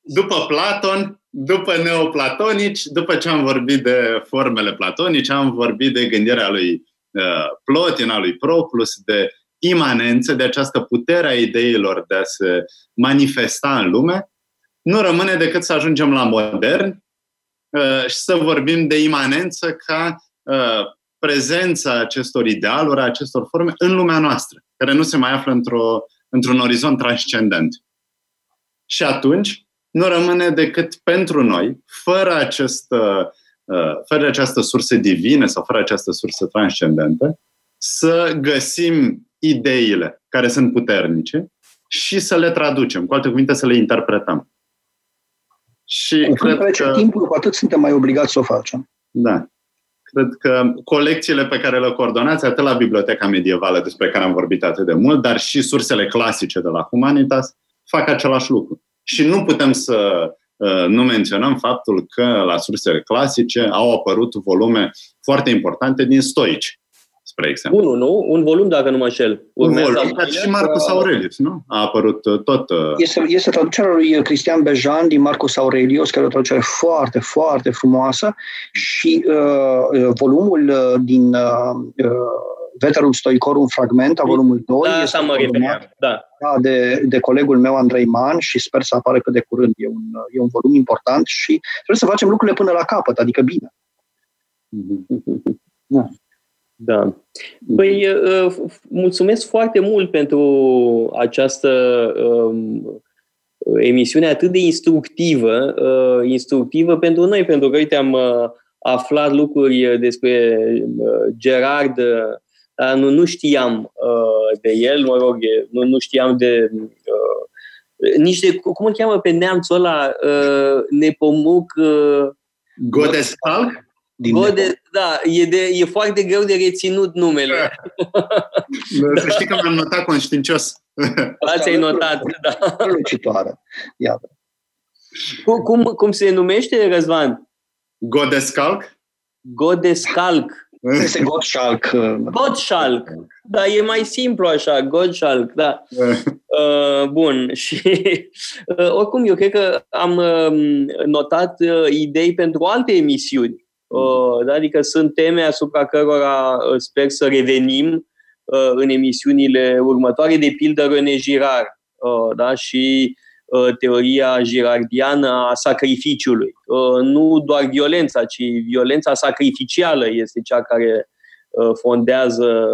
după Platon, după neoplatonici, după ce am vorbit de formele platonice, am vorbit de gândirea lui uh, Plotin, a lui Proclus, de imanență, de această putere a ideilor de a se manifesta în lume, nu rămâne decât să ajungem la modern uh, și să vorbim de imanență ca uh, prezența acestor idealuri, a acestor forme în lumea noastră, care nu se mai află într-o, într-un orizont transcendent. Și atunci nu rămâne decât pentru noi, fără, acest, uh, fără această sursă divină sau fără această sursă transcendentă, să găsim ideile care sunt puternice și să le traducem, cu alte cuvinte să le interpretăm. Și cu cred trece că... timpul, cu atât suntem mai obligați să o facem. Da. Cred că colecțiile pe care le coordonați, atât la Biblioteca Medievală, despre care am vorbit atât de mult, dar și sursele clasice de la Humanitas, fac același lucru. Și nu putem să uh, nu menționăm faptul că la sursele clasice au apărut volume foarte importante din stoici spre exemplu. Unul, nu? Un volum, dacă nu mă șel. Un volum, dar și Marcus Aurelius, nu? A apărut uh, tot... Uh... Este, este traducerea lui Cristian Bejan din Marcus Aurelius, care e o traducere foarte, foarte frumoasă și uh, uh volumul uh, din uh, Veterum Stoicorum Fragmenta, volumul 2, da, este mă da. da, de, de colegul meu Andrei Man și sper să apară cât de curând. E un, e un volum important și trebuie să facem lucrurile până la capăt, adică bine. Da. Da. Păi, uh, mulțumesc foarte mult pentru această um, emisiune atât de instructivă, uh, instructivă pentru noi, pentru că, uite, am uh, aflat lucruri despre Gerard, dar nu, nu știam de el, mă rog, nu, nu știam de nici de, cum îl cheamă pe neamțul ăla, Nepomuc... Godescal? Din Gode, da, e, de, e foarte greu de reținut numele. Da. [laughs] Să știi că m-am notat conștiincios. [laughs] Ați ai notat, da. Lucitoare. Iată. Cum, cum, cum se numește, Răzvan? Godescalc? Godescalc. Este Gottschalk. Gottschalk. Da, e mai simplu așa, Gottschalk, da. [laughs] uh, bun, și uh, oricum eu cred că am uh, notat uh, idei pentru alte emisiuni Uh, da? Adică sunt teme asupra cărora uh, sper să revenim uh, în emisiunile următoare, de pildă René Girard da? și teoria girardiană a sacrificiului. Nu doar violența, ci violența sacrificială este cea care fondează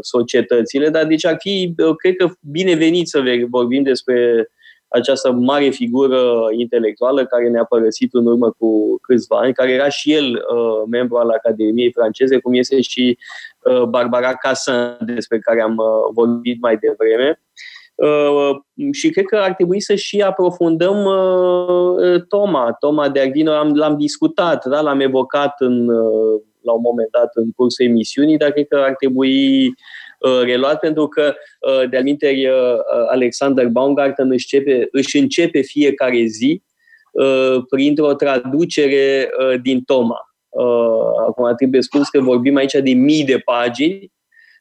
societățile, dar deci ar fi, cred că, binevenit să vorbim despre această mare figură intelectuală care ne-a părăsit în urmă cu câțiva ani, care era și el uh, membru al Academiei franceze, cum este și uh, Barbara Cassin, despre care am uh, vorbit mai devreme. Uh, și cred că ar trebui să și aprofundăm uh, Toma. Toma de Agvino am, l-am discutat, da? l-am evocat în, uh, la un moment dat în cursul emisiunii, dar cred că ar trebui Uh, reluat, pentru că, uh, de-al minteri, uh, Alexander Baumgarten își începe, își începe fiecare zi printr-o traducere din Toma. Acum trebuie spus că vorbim aici de mii de pagini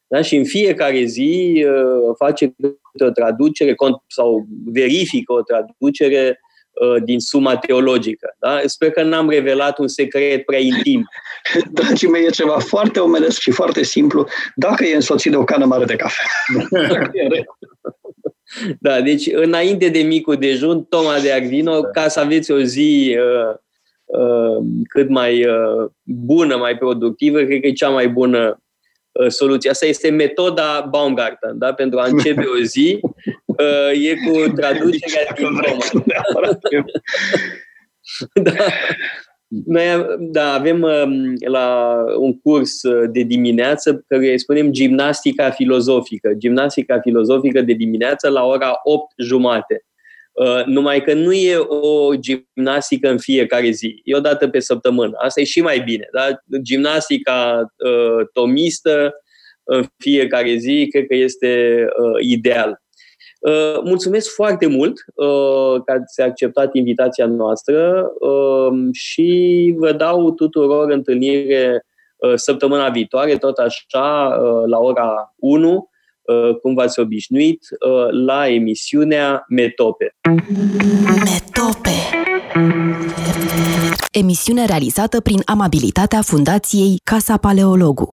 da? și în fiecare zi face o traducere sau verifică o traducere Uh, din suma teologică. Da? Sper că n-am revelat un secret prea intim. [laughs] Dragii mei, e ceva foarte omenesc și foarte simplu, dacă e însoțit de o cană mare de cafea. [laughs] da, deci înainte de micul dejun, Toma de Arvino, ca să aveți o zi uh, uh, cât mai uh, bună, mai productivă, cred că e cea mai bună uh, soluție. Asta este metoda Baumgarten, da? pentru a începe [laughs] o zi uh, e cu traducerea din Roma. [laughs] da. Noi da, avem um, la un curs de dimineață care îi spunem gimnastica filozofică. Gimnastica filozofică de dimineață la ora 8 jumate. Uh, numai că nu e o gimnastică în fiecare zi, e o dată pe săptămână. Asta e și mai bine. Da? Gimnastica uh, tomistă în fiecare zi cred că este uh, ideal. Uh, mulțumesc foarte mult uh, că ați acceptat invitația noastră uh, și vă dau tuturor întâlnire uh, săptămâna viitoare, tot așa, uh, la ora 1, Uh, cum v-ați obișnuit, uh, la emisiunea Metope. Metope. Emisiune realizată prin amabilitatea Fundației Casa Paleologu.